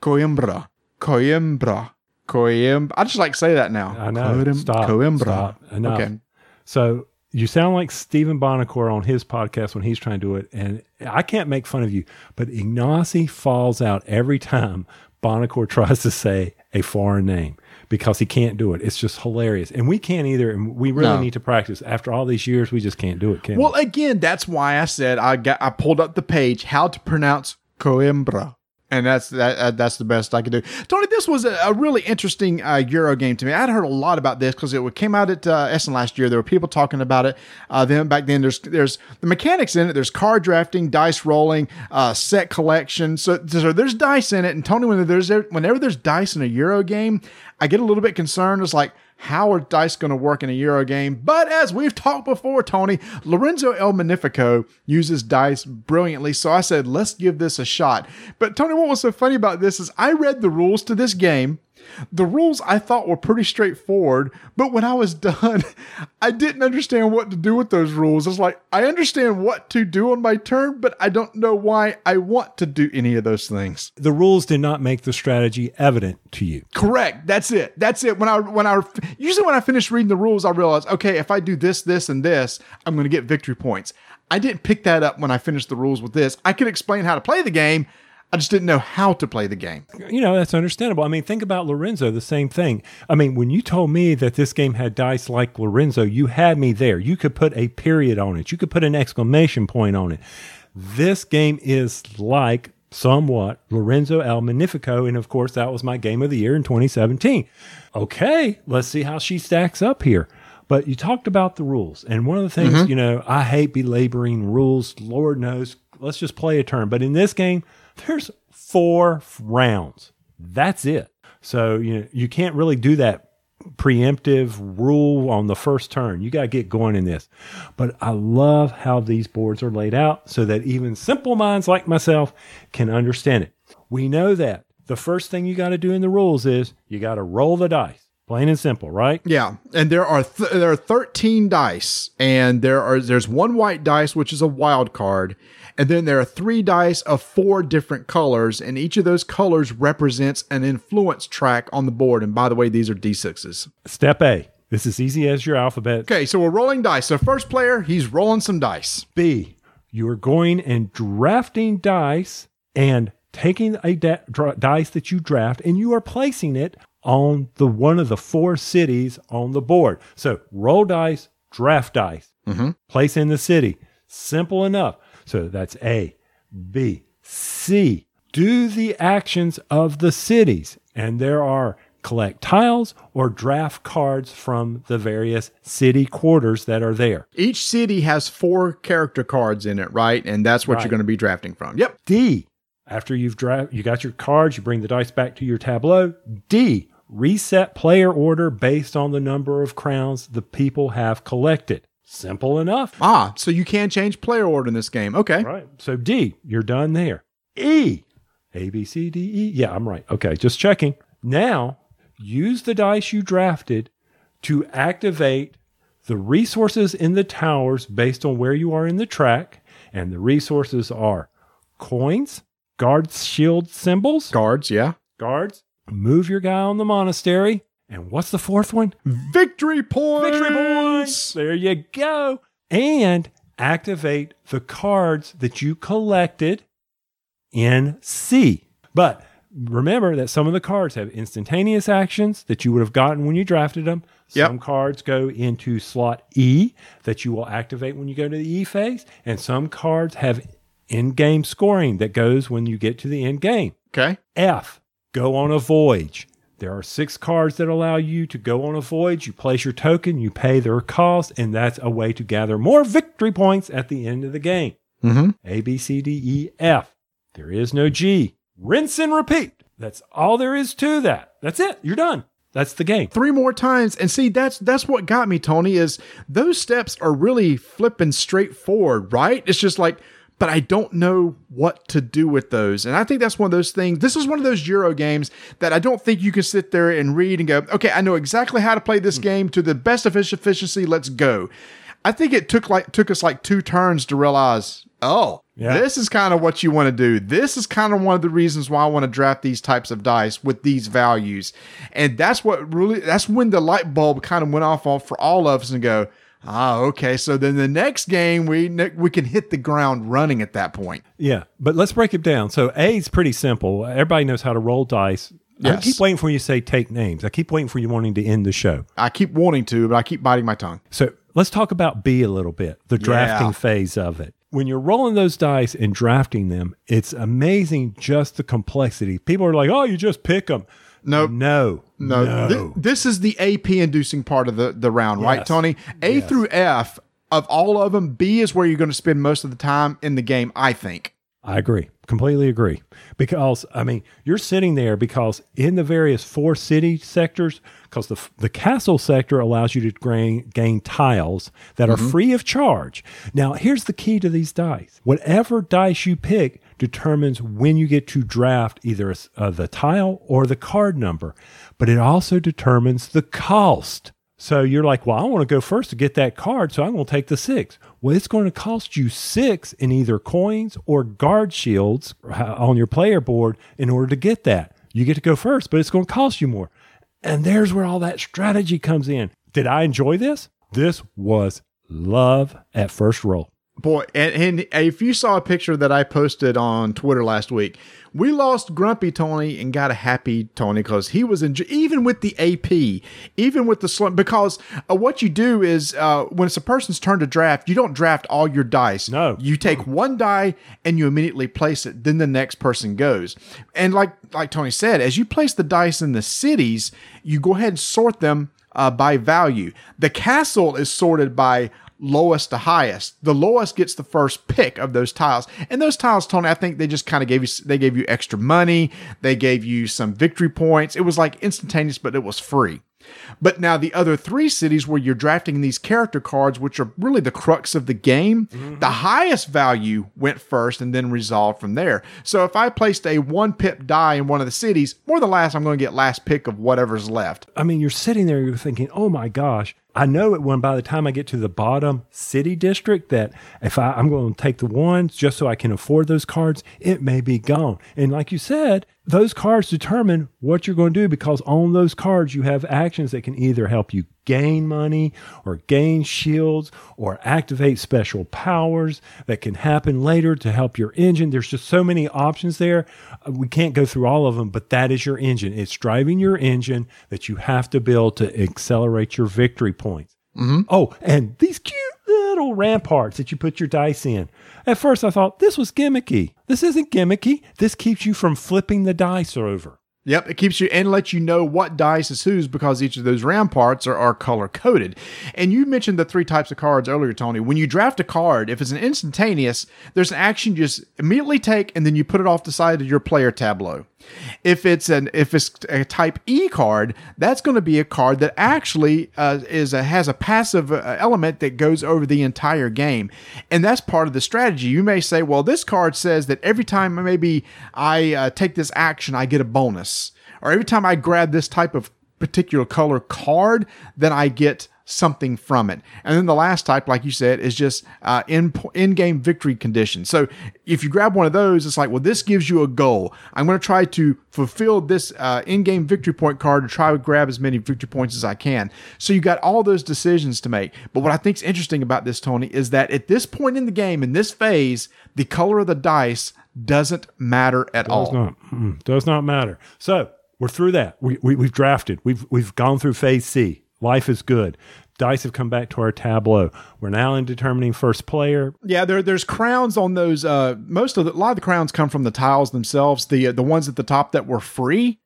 Coimbra. Coimbra. Coimbra. I just like to say that now. I know. Coim- Stop. Coimbra. Stop. Enough. Okay. So you sound like Stephen Buonocore on his podcast when he's trying to do it. And I can't make fun of you, but Ignacy falls out every time Buonocore tries to say a foreign name because he can't do it. It's just hilarious. And we can't either. And we really No. need to practice. After all these years, we just can't do it, can Well, we? again, that's why I said I got I pulled up the page how to pronounce Coimbra. And that's that. Uh, that's the best I could do. Tony, this was a, a really interesting uh, Euro game to me. I'd heard a lot about this because it came out at uh, Essen last year. There were people talking about it. Uh, then back then, there's there's the mechanics in it. There's card drafting, dice rolling, uh, set collection. So, so there's dice in it. And Tony, when there's whenever there's dice in a Euro game, I get a little bit concerned. It's like how are dice going to work in a Euro game? But as we've talked before, Tony, Lorenzo El Magnifico uses dice brilliantly. So I said, let's give this a shot. But Tony, what was so funny about this is I read the rules to this game. The rules I thought were pretty straightforward, but when I was done, I didn't understand what to do with those rules. It's like, I understand what to do on my turn, but I don't know why I want to do any of those things. the rules did not make the strategy evident to you. Correct. That's it. That's it. When I when I usually when I finish reading the rules, I realize okay, if I do this, this, and this, I'm going to get victory points. I didn't pick that up when I finished the rules with this. I could explain how to play the game. I just didn't know how to play the game. You know, that's understandable. I mean, think about Lorenzo, the same thing. I mean, when you told me that this game had dice like Lorenzo, you had me there. You could put a period on it, you could put an exclamation point on it. This game is like somewhat Lorenzo El Magnifico. And of course, that was my game of the year in 2017. Okay, let's see how she stacks up here. But you talked about the rules. And one of the things, mm-hmm. you know, I hate belaboring rules. Lord knows, let's just play a turn. But in this game, there's four rounds. That's it. So, you know, you can't really do that preemptive rule on the first turn. You got to get going in this. But I love how these boards are laid out so that even simple minds like myself can understand it. We know that the first thing you got to do in the rules is you got to roll the dice. Plain and simple, right? Yeah, and there are th- there are 13 dice, and there are there's one white dice which is a wild card, and then there are three dice of four different colors, and each of those colors represents an influence track on the board. And by the way, these are d6s. Step A. This is easy as your alphabet. Okay, so we're rolling dice. So first player, he's rolling some dice. B, you are going and drafting dice and taking a da- dra- dice that you draft and you are placing it on the one of the four cities on the board. So roll dice, draft dice, mm-hmm. place in the city. Simple enough. So that's A, B, C. Do the actions of the cities, and there are collect tiles or draft cards from the various city quarters that are there. Each city has four character cards in it, right? And that's what Right. you're going to be drafting from. Yep. D. After you've draft, you got your cards, you bring the dice back to your tableau. D. Reset player order based on the number of crowns the people have collected. Simple enough. Ah, so you can change player order in this game. Okay. Right. So D, you're done there. E. A, B, C, D, E. Yeah, I'm right. Okay, just checking. Now, use the dice you drafted to activate the resources in the towers based on where you are in the track. And the resources are coins, guard shield symbols, Guards, yeah. guards, move your guy on the monastery. And what's the fourth one? Victory points. Victory points. There you go. And activate the cards that you collected in C. But remember that some of the cards have instantaneous actions that you would have gotten when you drafted them. Yep. Some cards go into slot E that you will activate when you go to the E phase. And some cards have in game scoring that goes when you get to the end game. Okay. F, go on a voyage. There are six cards that allow you to go on a voyage. You place your token, you pay their cost, and that's a way to gather more victory points at the end of the game. Mm-hmm. A, B, C, D, E, F. There is no G. Rinse and repeat. That's all there is to that. That's it. You're done. That's the game. Three more times. And see, that's that's what got me, Tony, is those steps are really flipping straightforward, right? It's just like but I don't know what to do with those. And I think that's one of those things. This is one of those Euro games that I don't think you can sit there and read and go, okay, I know exactly how to play this hmm. game to the best of its efficiency. Let's go. I think it took like took us like two turns to realize, oh, Yeah. this is kind of what you want to do. This is kind of one of the reasons why I want to draft these types of dice with these values. And that's what really that's when the light bulb kind of went off for all of us and go, ah, okay. So then the next game we we can hit the ground running at that point. Yeah, but let's break it down. So A is pretty simple. Everybody knows how to roll dice. Yes. I keep waiting for you to say take names. I keep waiting for you wanting to end the show. I keep wanting to, but I keep biting my tongue. So let's talk about B a little bit, the drafting Yeah. phase of it. When you're rolling those dice and drafting them, it's amazing just the complexity. People are like, oh, you just pick them. Nope. No. No, No. thi- this is the AP inducing part of the, the round, right, Yes. Tony? A through F of all of them, B is where you're going to spend most of the time in the game, I think. I agree. Completely agree. Because I mean, you're sitting there because in the various four city sectors, because the the castle sector allows you to gain, gain tiles that are mm-hmm. free of charge. Now, here's the key to these dice. Whatever dice you pick determines when you get to draft either uh, the tile or the card number, but it also determines the cost. So you're like, well, I want to go first to get that card, so I'm going to take the six. Well, it's going to cost you six in either coins or guard shields uh, on your player board in order to get that. You get to go first, but it's going to cost you more. And there's where all that strategy comes in. Did I enjoy this? This was love at first roll. Boy, and, and if you saw a picture that I posted on Twitter last week, we lost Grumpy Tony and got a happy Tony because he was in even with the AP, even with the slump. Because uh, what you do is uh, when it's a person's turn to draft, you don't draft all your dice. No. you take one die and you immediately place it. Then the next person goes. And like like Tony said, as you place the dice in the cities, you go ahead and sort them uh, by value. The castle is sorted by lowest to highest. The lowest gets the first pick of those tiles. And those tiles, Tony, I think they just kind of gave you they gave you extra money. They gave you some victory points. It was like instantaneous, but it was free. But now the other three cities where you're drafting these character cards, which are really the crux of the game, mm-hmm. the highest value went first and then resolved from there. So if I placed a one pip die in one of the cities, more than last, I'm going to get last pick of whatever's left. I mean, you're sitting there, you're thinking, oh my gosh, I know it when by the time I get to the bottom city district that if I, I'm going to take the ones just so I can afford those cards, it may be gone. And like you said, those cards determine what you're going to do because on those cards you have actions that can either help you gain money or gain shields or activate special powers that can happen later to help your engine. There's just so many options there. Uh, We can't go through all of them, but that is your engine. It's driving your engine that you have to build to accelerate your victory points. mm Oh, and these cute little ramparts that you put your dice in. At first, I thought this was gimmicky. This isn't gimmicky. This keeps you from flipping the dice over. Yep, it keeps you and lets you know what dice is whose because each of those ramparts are, are color coded. And you mentioned the three types of cards earlier, Tony. When you draft a card, if it's an instantaneous, there's an action you just immediately take and then you put it off the side of your player tableau. If it's an if it's a type E card, that's going to be a card that actually uh, is a, has a passive uh, element that goes over the entire game, and that's part of the strategy. You may say, well, this card says that every time maybe I uh, take this action, I get a bonus, or every time I grab this type of particular color card, then I get something from it. And then the last type, like you said, is just uh, in in game victory conditions. So if you grab one of those, it's like, well, this gives you a goal. I'm going to try to fulfill this uh, in game victory point card to try to grab as many victory points as I can. So you got all those decisions to make. But what I think is interesting about this, Tony, is that at this point in the game, in this phase, the color of the dice doesn't matter at all. Does not mm, does not matter. So we're through that. We, we we've drafted. We've we've gone through phase C. Life is good. Dice have come back to our tableau. We're now in determining first player. Yeah, there, there's crowns on those. Uh, most of the, a lot of the crowns come from the tiles themselves. The uh, the ones at the top that were free,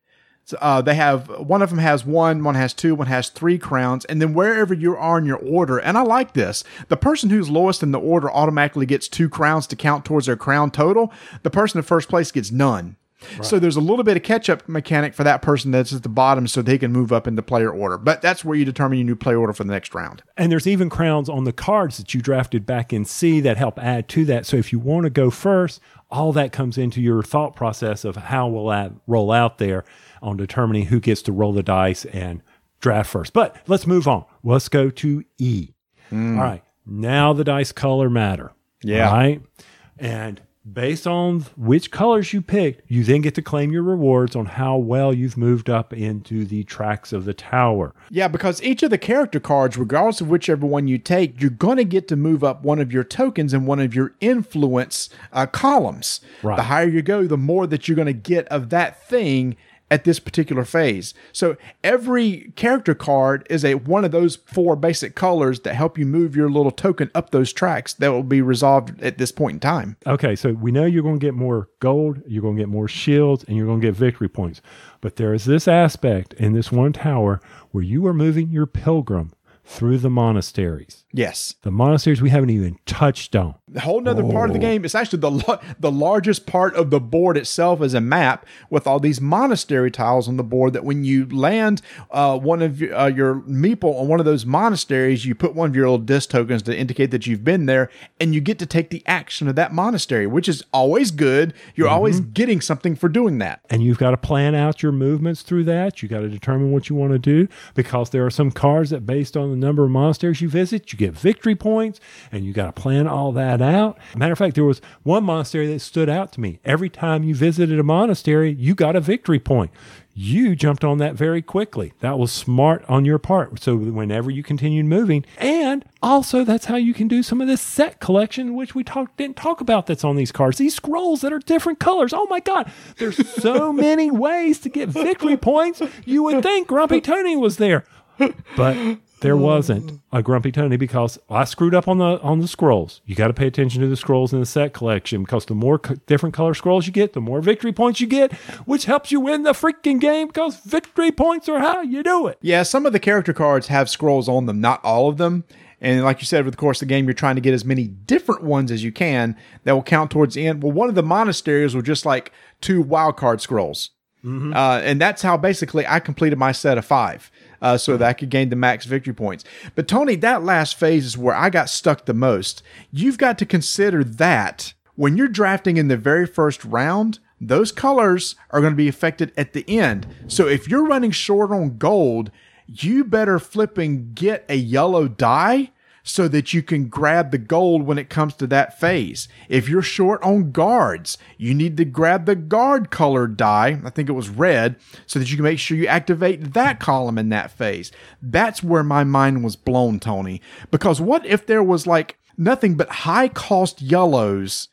uh, they have one of them has one, one has two, one has three crowns, and then wherever you are in your order. And I like this. The person who's lowest in the order automatically gets two crowns to count towards their crown total. The person in first place gets none. So there's a little bit of catch up mechanic for that person that's at the bottom so they can move up into player order. But that's where you determine your new player order for the next round. And there's even crowns on the cards that you drafted back in C that help add to that. So if you want to go first, all that comes into your thought process of how will that roll out there on determining who gets to roll the dice and draft first. But let's move on. Let's go to E. Hmm. All right. Now the dice color matter. Yeah. All right. And based on which colors you picked, you then get to claim your rewards on how well you've moved up into the tracks of the tower. Yeah, because each of the character cards, regardless of whichever one you take, you're going to get to move up one of your tokens and one of your influence uh, columns. Right. The higher you go, the more that you're going to get of that thing at this particular phase. So every character card is a one of those four basic colors that help you move your little token up those tracks that will be resolved at this point in time. Okay, so we know you're going to get more gold, you're going to get more shields, and you're going to get victory points. But there is this aspect in this one tower where you are moving your pilgrim through the monasteries. Yes. The monasteries we haven't even touched on. The whole nother part of the game. It's actually the lo- the largest part of the board itself is a map with all these monastery tiles on the board. That when you land uh, one of your, uh, your meeple on one of those monasteries, you put one of your little disc tokens to indicate that you've been there, and you get to take the action of that monastery, which is always good. You're always getting something for doing that. And you've got to plan out your movements through that. You got to determine what you want to do because there are some cards that, based on the number of monasteries you visit, you get victory points, and you got to plan all that out. Matter of fact, there was one monastery that stood out to me. Every time you visited a monastery, you got a victory point. You jumped on that very quickly. That was smart on your part. So whenever you continued moving, and also that's how you can do some of this set collection, which we talked didn't talk about. That's on these cards. These scrolls that are different colors. Oh my God! There's so many ways to get victory points. You would think Grumpy Tony was there, but there wasn't a Grumpy Tony because I screwed up on the on the scrolls. You got to pay attention to the scrolls in the set collection because the more co- different color scrolls you get, the more victory points you get, which helps you win the freaking game because victory points are how you do it. Yeah, some of the character cards have scrolls on them, not all of them. And like you said, over the course of the game, you're trying to get as many different ones as you can that will count towards the end. Well, one of the monasteries were just like two wild card scrolls. Uh, and that's how basically I completed my set of five. Uh, so that I could gain the max victory points. But Tony, that last phase is where I got stuck the most. You've got to consider that when you're drafting in the very first round, those colors are going to be affected at the end. So if you're running short on gold, you better flip and get a yellow die so that you can grab the gold when it comes to that phase. If you're short on guards, you need to grab the guard colored die. I think it was red so that you can make sure you activate that column in that phase. That's where my mind was blown, Tony. Because what if there was like nothing but high cost yellows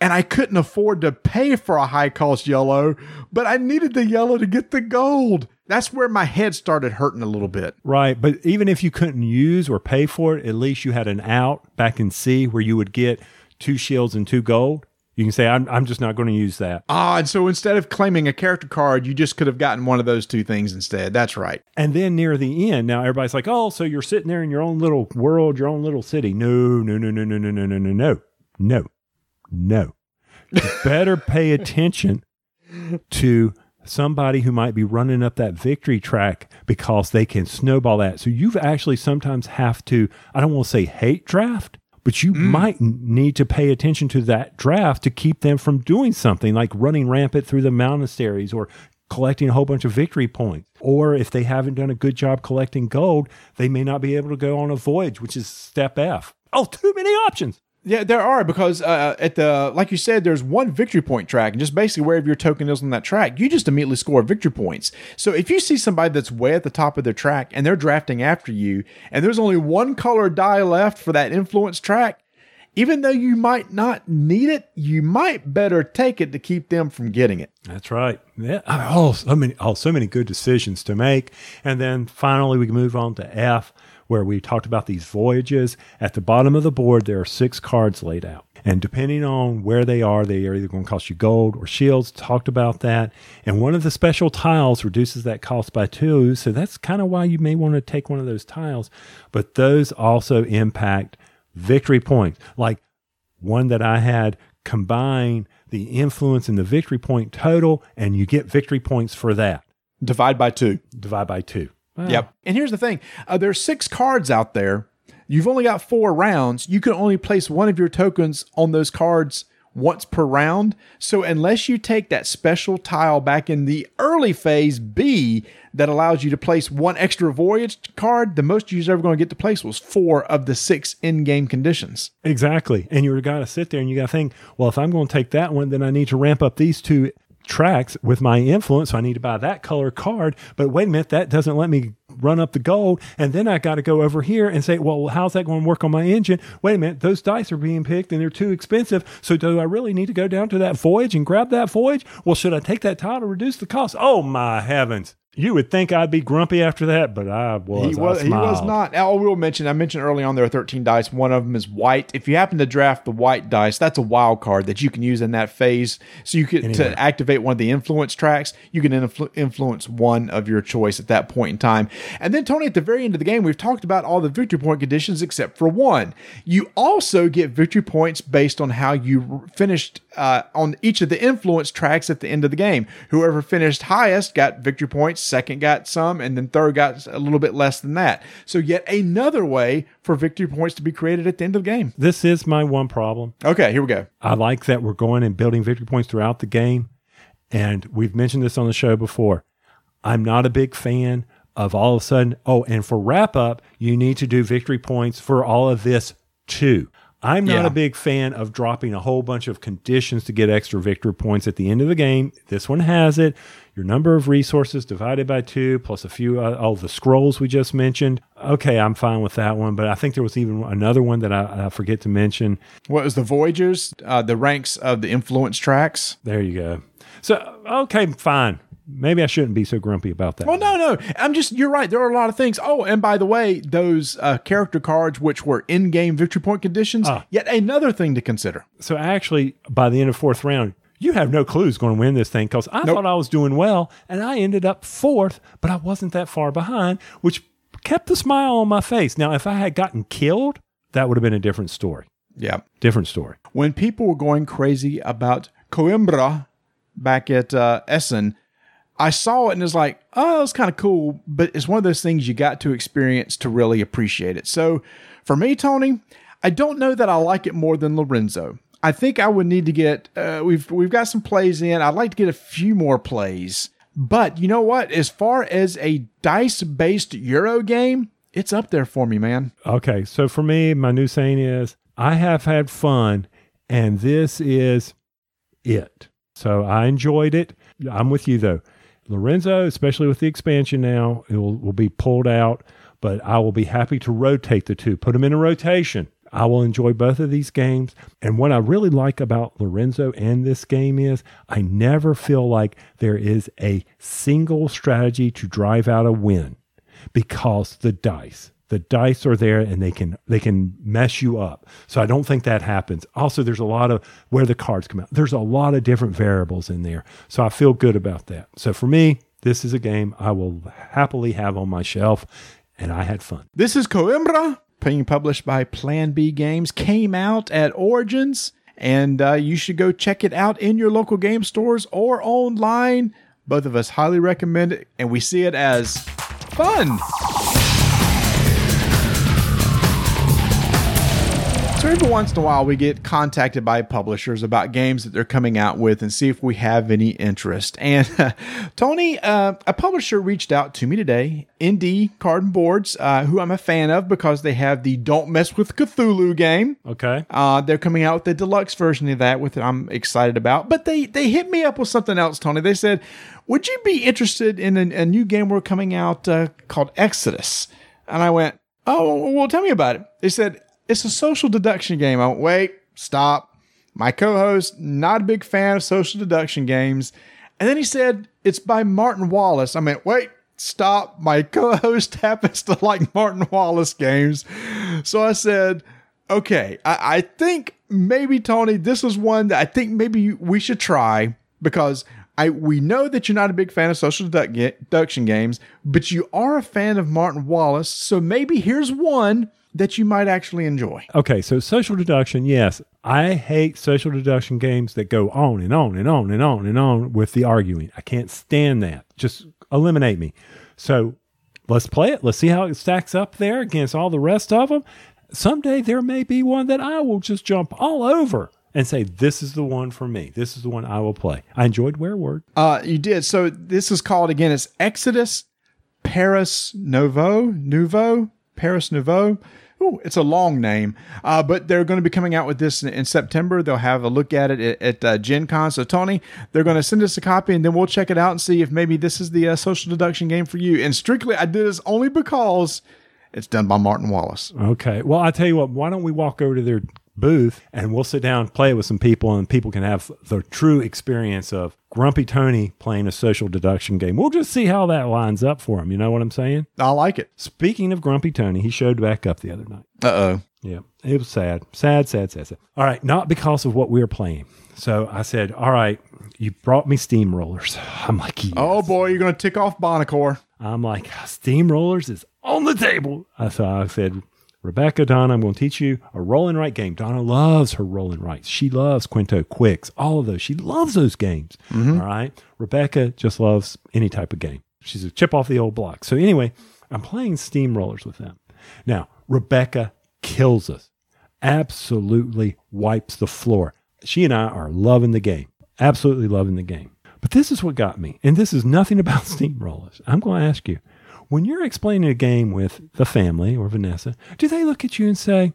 and I couldn't afford to pay for a high cost yellow, but I needed the yellow to get the gold. That's where my head started hurting a little bit. Right. But even if you couldn't use or pay for it, at least you had an out back in C where you would get two shields and two gold. You can say, I'm, I'm just not going to use that. Ah, and so instead of claiming a character card, you just could have gotten one of those two things instead. That's right. And then near the end, now everybody's like, oh, so you're sitting there in your own little world, your own little city. No, no, no, no, no, no, no, no, no, no, no, no. You better pay attention to somebody who might be running up that victory track because they can snowball that. So you've actually sometimes have to, I don't want to say hate draft, but you mm. might need to pay attention to that draft to keep them from doing something like running rampant through the monasteries or collecting a whole bunch of victory points. Or if they haven't done a good job collecting gold, they may not be able to go on a voyage, which is step F. Oh, too many options. Yeah, there are because uh, at the like you said, there's one victory point track, and just basically wherever your token is on that track, you just immediately score victory points. So if you see somebody that's way at the top of their track and they're drafting after you, and there's only one color die left for that influence track, even though you might not need it, you might better take it to keep them from getting it. That's right. Yeah. Oh, so many, oh, so many good decisions to make. And then finally, we can move on to F, where we talked about these voyages. At the bottom of the board, there are six cards laid out. And depending on where they are, they are either going to cost you gold or shields. Talked about that. And one of the special tiles reduces that cost by two. So that's kind of why you may want to take one of those tiles. But those also impact victory points. Like one that I had combine the influence and the victory point total, and you get victory points for that. Divide by two. Divide by two. Well, Yep. And here's the thing uh, there's six cards out there. You've only got four rounds. You can only place one of your tokens on those cards once per round. So unless you take that special tile back in the early phase B that allows you to place one extra voyage card, the most you're ever going to get to place was four of the six in-game conditions. Exactly. And you got to sit there and you got to think, well, if I'm going to take that one, then I need to ramp up these two tracks with my influence. So I need to buy that color card. But wait a minute, that doesn't let me run up the gold. And then I got to go over here and say, well, how's that going to work on my engine? Wait a minute, those dice are being picked and they're too expensive. So do I really need to go down to that voyage and grab that voyage? Well, should I take that tile to reduce the cost? Oh my heavens. You would think I'd be grumpy after that, but I was. He was, he was not. I will mention, I mentioned early on there are 13 dice. One of them is white. If you happen to draft the white dice, that's a wild card that you can use in that phase. So you could Anywhere. to activate one of the influence tracks, you can influ- influence one of your choice at that point in time. And then Tony, at the very end of the game, we've talked about all the victory point conditions except for one. You also get victory points based on how you finished uh, on each of the influence tracks at the end of the game. Whoever finished highest got victory points, second got some, and then third got a little bit less than that. So yet another way for victory points to be created at the end of the game. This is my one problem. Okay, here we go. I like that we're going and building victory points throughout the game. And we've mentioned this on the show before. I'm not a big fan of all of a sudden, oh, and for wrap up, you need to do victory points for all of this too. I'm not Yeah. a big fan of dropping a whole bunch of conditions to get extra victory points at the end of the game. This one has it. Your number of resources divided by two, plus a few, uh, oh, the scrolls we just mentioned. Okay, I'm fine with that one. But I think there was even another one that I, I forget to mention. What was the Voyagers? Uh, the ranks of the influence tracks. There you go. So, okay, fine. Maybe I shouldn't be so grumpy about that. Well, no, no. I'm just, you're right. There are a lot of things. Oh, and by the way, those uh, character cards, which were in game victory point conditions, Ah. yet another thing to consider. So, actually, by the end of fourth round, you have no clue who's going to win this thing because I Nope. thought I was doing well and I ended up fourth, but I wasn't that far behind, which kept the smile on my face. Now, if I had gotten killed, that would have been a different story. Yeah. Different story. When people were going crazy about Coimbra back at uh, Essen, I saw it and it's like, oh, it's kind of cool, but it's one of those things you got to experience to really appreciate it. So for me, Tony, I don't know that I like it more than Lorenzo. I think I would need to get uh, we've we've got some plays in. I'd like to get a few more plays. But you know what? As far as a dice based Euro game, it's up there for me, man. Okay, so for me, my new saying is I have had fun, and this is it. So I enjoyed it. I'm with you though. Lorenzo, especially with the expansion now, it will, will be pulled out, but I will be happy to rotate the two, put them in a rotation. I will enjoy both of these games. And what I really like about Lorenzo and this game is I never feel like there is a single strategy to drive out a win because the dice the dice are there and they can they can mess you up. So i don't think that happens. Also there's a lot of where the cards come out. There's a lot of different variables in there. So i feel good about that. So for me this is a game i will happily have on my shelf and i had fun. This is Coimbra, being published by Plan B Games, came out at Origins, and uh, you should go check it out in your local game stores or online. Both of us highly recommend it, and we see it as fun. So every once in a while, we get contacted by publishers about games that they're coming out with and see if we have any interest. And uh, Tony, uh, a publisher reached out to me today, Indie Card and Boards, uh, who I'm a fan of because they have the Don't Mess with Cthulhu game. okay Uh, they're coming out with the deluxe version of that, which I'm excited about. But they they hit me up with something else, Tony. They said, "Would you be interested in a, a new game we're coming out uh, called Exodus?" And I went, "Oh, well, tell me about it." They said it's a social deduction game. I went, "Wait, stop." My co-host not a big fan of social deduction games, and then he said it's by Martin Wallace. I meant, "Wait." Stop. My co host happens to like Martin Wallace games. So I said, Okay, I, I think maybe Tony, this is one that I think maybe we should try because I we know that you're not a big fan of social deduction games, but you are a fan of Martin Wallace, so maybe here's one that you might actually enjoy. Okay, so social deduction, yes. I hate social deduction games that go on and on and on and on and on with the arguing. I can't stand that. Just eliminate me. So let's play it. Let's see how it stacks up there against all the rest of them. Someday there may be one that I will just jump all over and say, this is the one for me. This is the one I will play. I enjoyed Wereword. Uh, you did. So this is called again. It's Exodus Paris Novo, Nouveau, Paris Nouveau. Ooh, it's a long name, uh, but they're going to be coming out with this in, in September. They'll have a look at it at, at uh, Gen Con. So, Tony, they're going to send us a copy and then we'll check it out and see if maybe this is the uh, social deduction game for you. And strictly, I did this only because it's done by Martin Wallace. Okay. Well, I tell you what, why don't we walk over to their booth and we'll sit down and play with some people and people can have the true experience of Grumpy Tony playing a social deduction game. We'll just see how that lines up for him. You know what I'm saying? I like it. Speaking of Grumpy Tony, he showed back up the other night. Uh oh. Yeah, it was sad. Sad, sad, sad, sad. All right, not because of what we were playing. So I said, All right, you brought me steamrollers. I'm like, yes. Oh boy, you're going to tick off Buonocore. I'm like, ah, steamrollers is on the table. I so I said, Rebecca, Donna, I'm going to teach you a roll and write game. Donna loves her roll and writes. She loves Qwinto Qwixx, all of those. She loves those games. Mm-hmm. All right. Rebecca just loves any type of game. She's a chip off the old block. So anyway, I'm playing steamrollers with them. Now, Rebecca kills us, absolutely wipes the floor. She and I are loving the game, absolutely loving the game. But this is what got me, and this is nothing about hmm. steamrollers. I'm going to ask you when you're explaining a game with the family or Vanessa, do they look at you and say,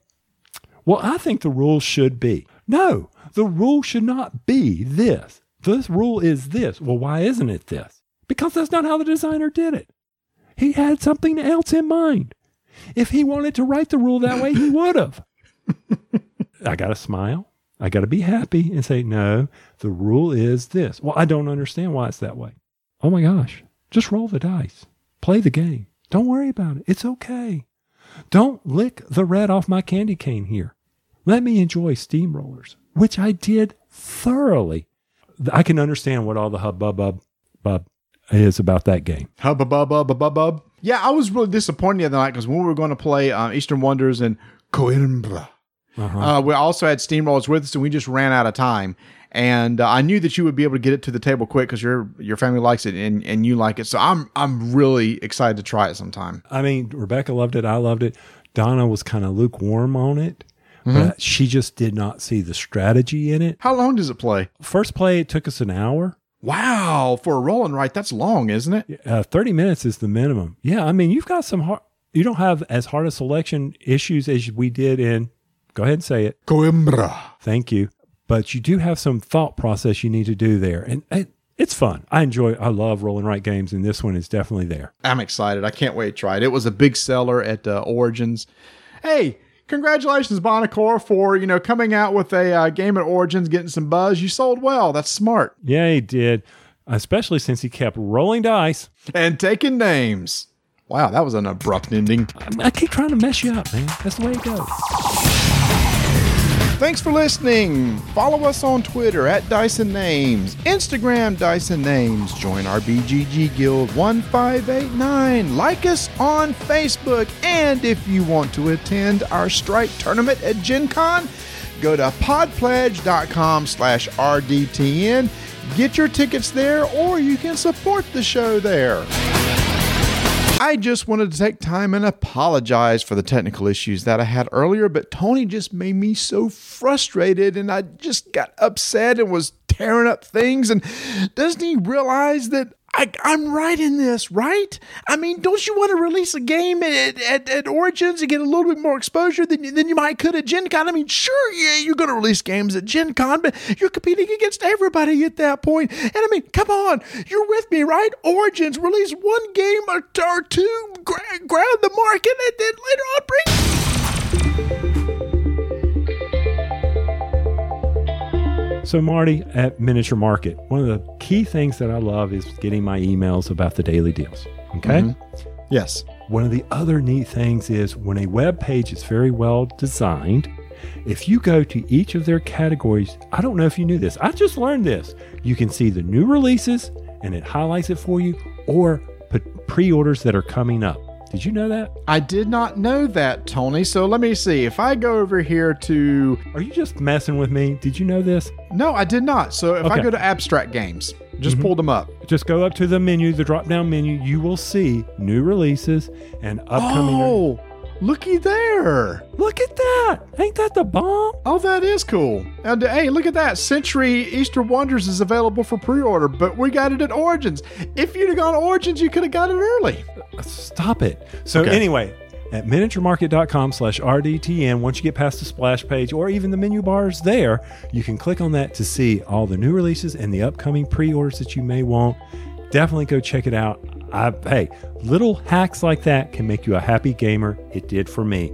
Well, I think the rule should be? No, the rule should not be this. This rule is this. Well, why isn't it this? Because that's not how the designer did it. He had something else in mind. If he wanted to write the rule that way, he would have. I got a smile. I got to be happy and say, no, the rule is this. Well, I don't understand why it's that way. Oh my gosh. Just roll the dice. Play the game. Don't worry about it. It's okay. Don't lick the red off my candy cane here. Let me enjoy steamrollers, which I did thoroughly. I can understand what all the hubbub bub is about that game. Hubbub bub bub bub bub. Yeah, I was really disappointed the other night because when we were going to play uh, Eastern Wonders and Coimbra, uh, we also had Steamrollers with us, and we just ran out of time. And uh, I knew that you would be able to get it to the table quick because your your family likes it and, and you like it. So I'm I'm really excited to try it sometime. I mean, Rebecca loved it. I loved it. Donna was kind of lukewarm on it, but she just did not see the strategy in it. How long does it play? First play, it took us an hour. Wow, for a rolling right, that's long, isn't it? Uh, 30 minutes is the minimum. Yeah, I mean, you've got some hard, you don't have as hard a selection issues as we did in, go ahead and say it. Coimbra. Thank you. But you do have some thought process you need to do there. And it, it's fun. I enjoy, I love roll and write games, and this one is definitely there. I'm excited. I can't wait to try it. It was a big seller at uh, Origins. Hey, congratulations, Buonocore, for you know coming out with a uh, game at Origins, getting some buzz. You sold well. That's smart. Yeah, he did. Especially since he kept rolling dice. And taking names. Wow, that was an abrupt ending. I keep trying to mess you up, man. That's the way it goes. Thanks for listening. Follow us on Twitter at Dyson Names, Instagram Dyson Names. Join our BGG Guild 1589. Like us on Facebook. And if you want to attend our strike tournament at Gen Con, go to podpledge.com slash RDTN. Get your tickets there, or you can support the show there. I just wanted to take time and apologize for the technical issues that I had earlier, but Tony just made me so frustrated and I just got upset and was tearing up things. And doesn't he realize that I, I'm right in this, right? I mean, don't you want to release a game at, at, at Origins and get a little bit more exposure than, you- than you might could at Gen Con? I mean, sure, yeah, you're going to release games at Gen Con, but you're competing against everybody at that point. And I mean, come on, you're with me, right? Origins, release one game or, or two, gra- grab the market, and then later on bring So, Marty, at Miniature Market, one of the key things that I love is getting my emails about the daily deals. Okay. Mm-hmm. Yes. One of the other neat things is when a web page is very well designed If you go to each of their categories, I don't know if you knew this. I just learned this. You can see the new releases and it highlights it for you or pre orders that are coming up. Did you know that? I did not know that, Tony. So let me see. If I go over here to. Are you just messing with me? Did you know this? No, I did not. So if I go to abstract games, just mm-hmm. pull them up. Just go up to the menu, the drop down menu. You will see new releases and upcoming. Oh, looky there. Look at that! Ain't that the bomb? Oh, that is cool. And hey, look at that. Century Eastern Wonders is available for pre order, but we got it at Origins. If you'd have gone to Origins, you could have got it early. Uh, stop it. So Okay. anyway, at miniaturemarket.com slash RDTN, once you get past the splash page or even the menu bars there, you can click on that to see all the new releases and the upcoming pre-orders that you may want. Definitely go check it out. I, hey, little hacks like that can make you a happy gamer. It did for me.